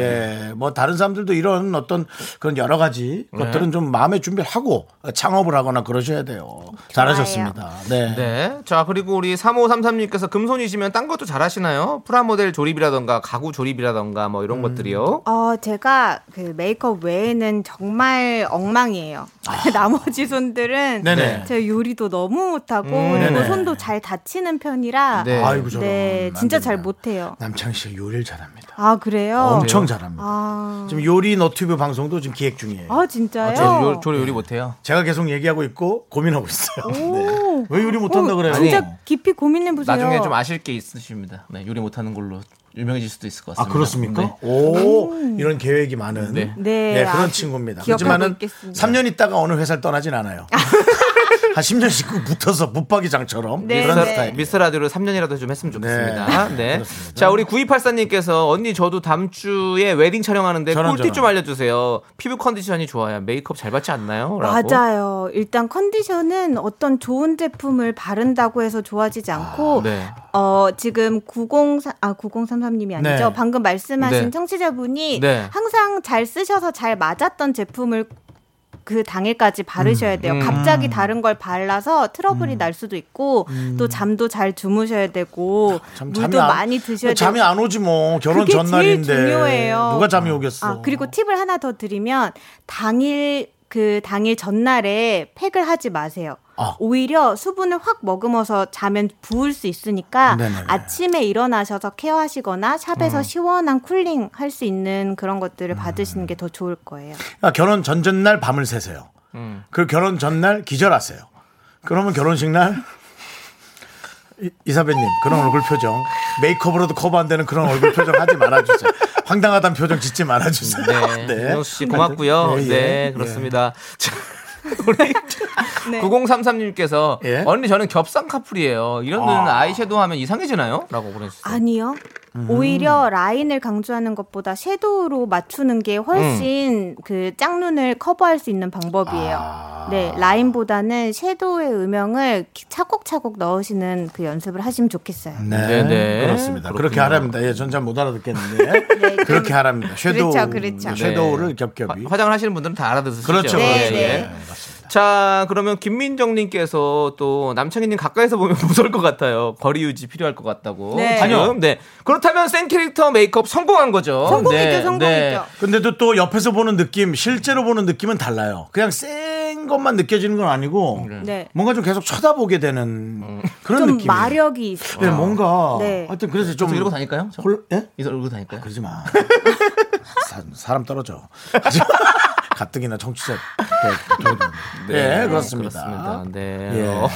예, *laughs* 뭐 다른 사람들도 이런 어떤 그런 여러 가지 것들은 좀 마음의 준비를 하고 창업을 하거나 그러셔야 돼요. 잘하셨습니다. 네. 네. 자, 그리고 우리 3533님께서 금손이시면 딴 것도 잘하시나요? 프라모델 조립이라던가 가구 조립이라던가 뭐 음. 이런 것들이요. 어, 제가 그 메이크업 외에는 정말 엉망이에요. *laughs* 나머지 손들은 아. 네네. 제가 요리도 너무 못하고 음, 그리고 네네. 손도 잘 다치는 편이라 네. 아이고 저런. 네, 안 진짜. 잘 못해요. 남창희 씨가 요리를 잘합니다. 아, 그래요? 엄청 잘합니다. 아, 지금 요리 너튜브 방송도 지금 기획 중이에요. 아 진짜요? 저 요, 저 요리 못해요. 제가 계속 얘기하고 있고 고민하고 있어요. *laughs* 네. 오. 왜 요리 못한다 어, 그래요? 진짜 깊이 고민해 보세요. 나중에 좀 아실 게 있으십니다. 네, 요리 못하는 걸로 유명해질 수도 있을 것아 같습니다. 그렇습니까? 네. 오 이런 계획이 많은 네. 네, 네, 그런 아주 친구입니다. 하지만은 있겠습니다. 3년 있다가 어느 회사를 떠나진 않아요. *laughs* 한 10년씩 그 붙어서 붙박이장처럼 네, 그런 네. 스타일. 미스터 라디오를 3년이라도 좀 했으면 좋겠습니다. 네. 네. 그렇습니다. 자, 우리 9284님께서 언니 저도 다음 주에 웨딩 촬영하는데 꿀팁 저런. 좀 알려주세요. 피부 컨디션이 좋아야 메이크업 잘 받지 않나요? 라고. 맞아요. 일단 컨디션은 어떤 좋은 제품을 바른다고 해서 좋아지지 않고 네. 어 지금 903 아 9033님이 아니죠. 네. 방금 말씀하신 네. 청취자분이 네. 항상 잘 쓰셔서 잘 맞았던 제품을 그 당일까지 바르셔야 돼요. 음. 갑자기 다른 걸 발라서 트러블이 날 수도 있고 또 잠도 잘 주무셔야 되고 참 물도 안- 많이 드셔야 잠이 되고 안 오지 뭐 결혼 전날인데 중요해요. 누가 잠이 오겠어? 아, 그리고 팁을 하나 더 드리면 당일 그 당일 전날에 팩을 하지 마세요. 아. 오히려 수분을 확 머금어서 자면 부을 수 있으니까 네네네. 아침에 일어나셔서 케어하시거나 샵에서 음. 시원한 쿨링 할 수 있는 그런 것들을 받으시는 게 더 좋을 거예요. 아, 결혼 전전날 밤을 새세요. 음. 그 결혼 전날 기절하세요. 그러면 결혼식 날 이- 이사배님 그런 얼굴 표정 메이크업으로도 커버 안 되는 그런 얼굴 표정 하지 말아주세요. 황당하다는 표정 짓지 말아주세요. 네. *laughs* 윤정수 씨 고맙고요. 예, 네, 예. 그렇습니다. 자, *laughs* 우리 *laughs* 9033님께서 예. 언니 저는 겹상 카풀이에요. 이런 눈 아. 아이섀도우 하면 이상해지나요? 라고 보내주셨어요. 아니요. 음. 오히려 라인을 강조하는 것보다 섀도우로 맞추는 게 훨씬 그 짝눈을 커버할 수 있는 방법이에요. 아. 네, 라인보다는 섀도우의 음영을 차곡차곡 넣으시는 그 연습을 하시면 좋겠어요. 네, 네, 네. 그렇습니다. 그렇군요. 그렇게 하랍니다. 예, 전 잘 못 알아듣겠는데 *laughs* 네, 그렇게 하랍니다. 섀도우, 그렇죠, 그렇죠. 섀도우를 네. 겹겹이. 화- 화장을 하시는 분들은 다 알아듣으시죠. 그렇죠, 네, 그렇죠. 네. 예, 맞습니다. 자, 그러면 김민정님께서 또 남창희님 가까이서 보면 *laughs* 무서울 것 같아요. 거리 유지 필요할 것 같다고. 네. 지금. 네. 그렇다면 센 캐릭터 메이크업 성공한 거죠. 성공이죠, 네, 성공이죠. 네. 근데도 또 옆에서 보는 느낌, 실제로 보는 느낌은 달라요. 그냥 센 것만 느껴지는 건 아니고 네. 뭔가 좀 계속 쳐다보게 되는 그런 좀 느낌. 마력이 있어요. 네, 뭔가 네. 하여튼 그래서 좀좀 이러고 다닐까요? 저? 홀, 예? 이러고 다닐까요? 그러지 마. *laughs* 사, 람 떨어져. *laughs* 가뜩이나 정치자. 네, 그렇습니다. 그렇습니다. 네. 예. 어.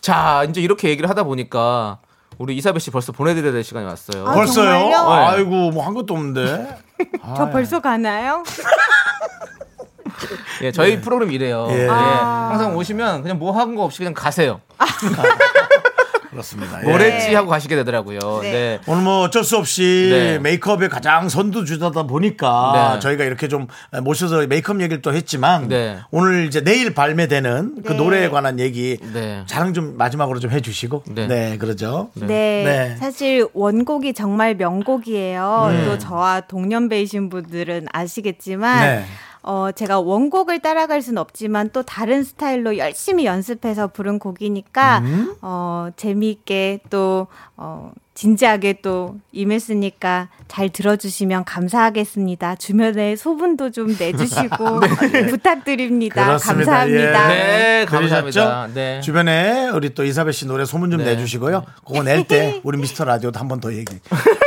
자, 이제 이렇게 얘기를 하다 보니까 우리 이사벨 씨 벌써 보내드려야 될 시간이 왔어요. 아, 벌써요? 정말요? 아이고, 뭐 한 것도 없는데. *laughs* 저 벌써 가나요? *laughs* 예, 저희 프로그램 이래요. 예. 예. 아. 항상 오시면 그냥 뭐 하는 거 없이 그냥 가세요. *laughs* 그렇습니다. 예. 뭐랬지 하고 가시게 되더라고요. 네. 네. 오늘 뭐 어쩔 수 없이 네. 메이크업에 가장 선두주자다 보니까 네. 저희가 이렇게 좀 모셔서 메이크업 얘기를 또 했지만 네. 오늘 이제 내일 발매되는 그 네. 노래에 관한 얘기 네. 자랑 좀 마지막으로 좀 해주시고 네, 네. 그러죠. 네. 네. 사실 원곡이 정말 명곡이에요. 네. 또 저와 동년배이신 분들은 아시겠지만 네. 어, 제가 원곡을 따라갈 순 없지만 또 다른 스타일로 열심히 연습해서 부른 곡이니까 음. 어, 재미있게 또 어, 진지하게 또 임했으니까 잘 들어주시면 감사하겠습니다. 주변에 소문도 좀 내주시고 *laughs* 부탁드립니다. 네. 그렇습니다. 감사합니다. 예. 네, 들으셨죠? 감사합니다. 네. 주변에 우리 또 이사벨 씨 노래 소문 좀 네. 내주시고요. 그거 낼 때 우리 미스터 라디오도 한 번 더 얘기 *laughs*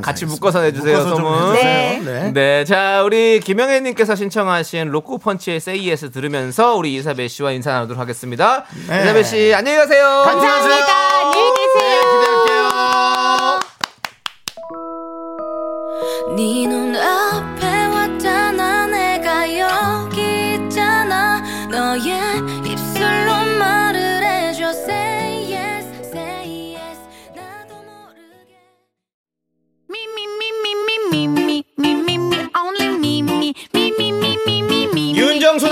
같이 묶어서 내주세요, 묶어서 소문. 네. 네. 네, 자 우리 김영애님께서 신청하신 로코 펀치의 Say Yes 들으면서 우리 이사벨 씨와 인사 나누도록 하겠습니다. 네. 이사벨 씨 안녕히 가세요. 감사합니다. 안녕히 계세요. 기대할게요.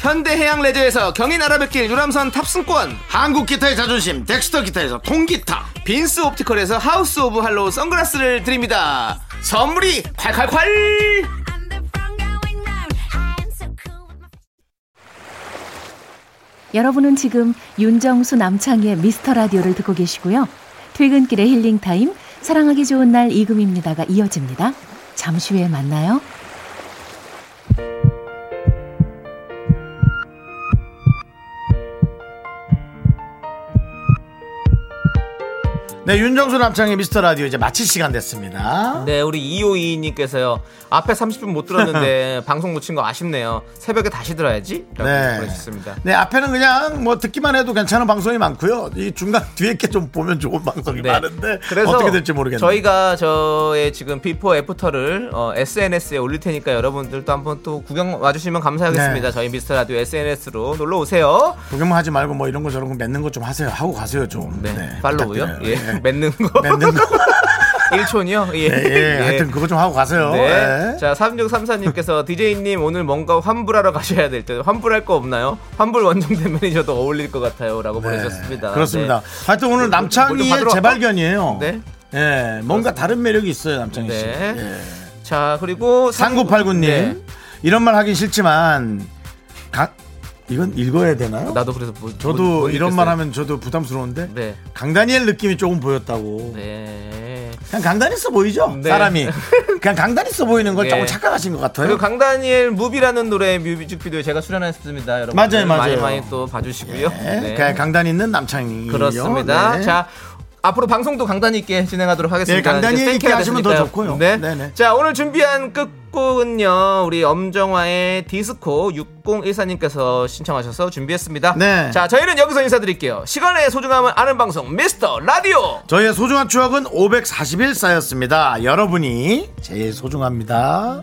현대해양 레저에서 경인 아라뱃길 유람선 탑승권, 한국 기타의 자존심 덱스터 기타에서 통기타 빈스 옵티컬에서 하우스 오브 할로우 선글라스를 드립니다. 선물이 콸콸콸! 여러분은 지금 윤정수 남창희의 미스터 라디오를 듣고 계시고요. 퇴근길의 힐링 타임, 사랑하기 좋은 날 이금희입니다가 이어집니다. 잠시 후에 만나요. 네 윤정수 남창의 미스터 라디오 이제 마칠 시간 됐습니다 네, 우리 2522님께서요. 앞에 30분 못 들었는데 *laughs* 방송 놓친 거 아쉽네요. 새벽에 다시 들어야지. 라고 네. 보내주셨습니다. 네 앞에는 그냥 뭐 듣기만 해도 괜찮은 방송이 많고요 이 중간 *laughs* 뒤에 게 좀 보면 좋은 방송이 네. 많은데 그래서 어떻게 될지 모르겠네요 저희가 저의 지금 before after를 어, SNS에 올릴 테니까 여러분들도 한번 또 구경 와주시면 감사하겠습니다. 네. 저희 미스터 라디오 SNS로 놀러 오세요. 구경만 하지 말고 뭐 이런 거 저런 거 맺는 거 좀 하세요 하고 가세요 좀 네, 네, follow요. 예, 네. 맺는 거. 맺는 거 *laughs* 1촌이요? 예. 네, 예, 하여튼 그거 좀 하고 가세요 네. 네. 자, 3634님께서 DJ님 *laughs* 오늘 뭔가 환불하러 가셔야 될 때 환불할 거 없나요? 환불 원정대 매니저도 *laughs* 어울릴 것 같아요. 라고. 네, 그렇습니다. 네. 하여튼 오늘 뭐, 뭐, 뭐 남창희의 받으러 재발견이에요. 네. 예, 뭔가 다른 매력이 있어요, 남창희 씨. 네. 예. 자, 그리고 3989님. 네. 이런 말 하긴 싫지만, 가, 이건 읽어야 되나요? 나도 그래서 뭐, 저도 뭐, 뭐 이런. 말 하면 저도 부담스러운데, 네. 강다니엘 느낌이 조금 보였다고. 네. 그냥 강단 있어 보이죠? 네. 사람이. 그냥 강단 있어 보이는 걸 네. 조금 착각하신 것 같아요. 그리고 강다니엘 무비라는 노래 뮤직비디오에 제가 출연했습니다. 여러분. 맞아요, 맞아요. 많이 많이 또 봐주시고요. 네. 네. 그냥 강단 있는 남창희. 그렇습니다. 네. 자. 앞으로 방송도 강단 있게 진행하도록 하겠습니다. 네, 강단 이제 있게 하시면 더. 좋고요. 네. 네네. 자, 오늘 준비한 끝곡은요. 우리 엄정화의 디스코 6014님께서 신청하셔서 준비했습니다. 네. 자, 저희는 여기서 인사드릴게요. 시간의 소중함을 아는 방송 미스터 라디오. 저희의 소중한 추억은 541 쌓였습니다. 여러분이 제일 소중합니다.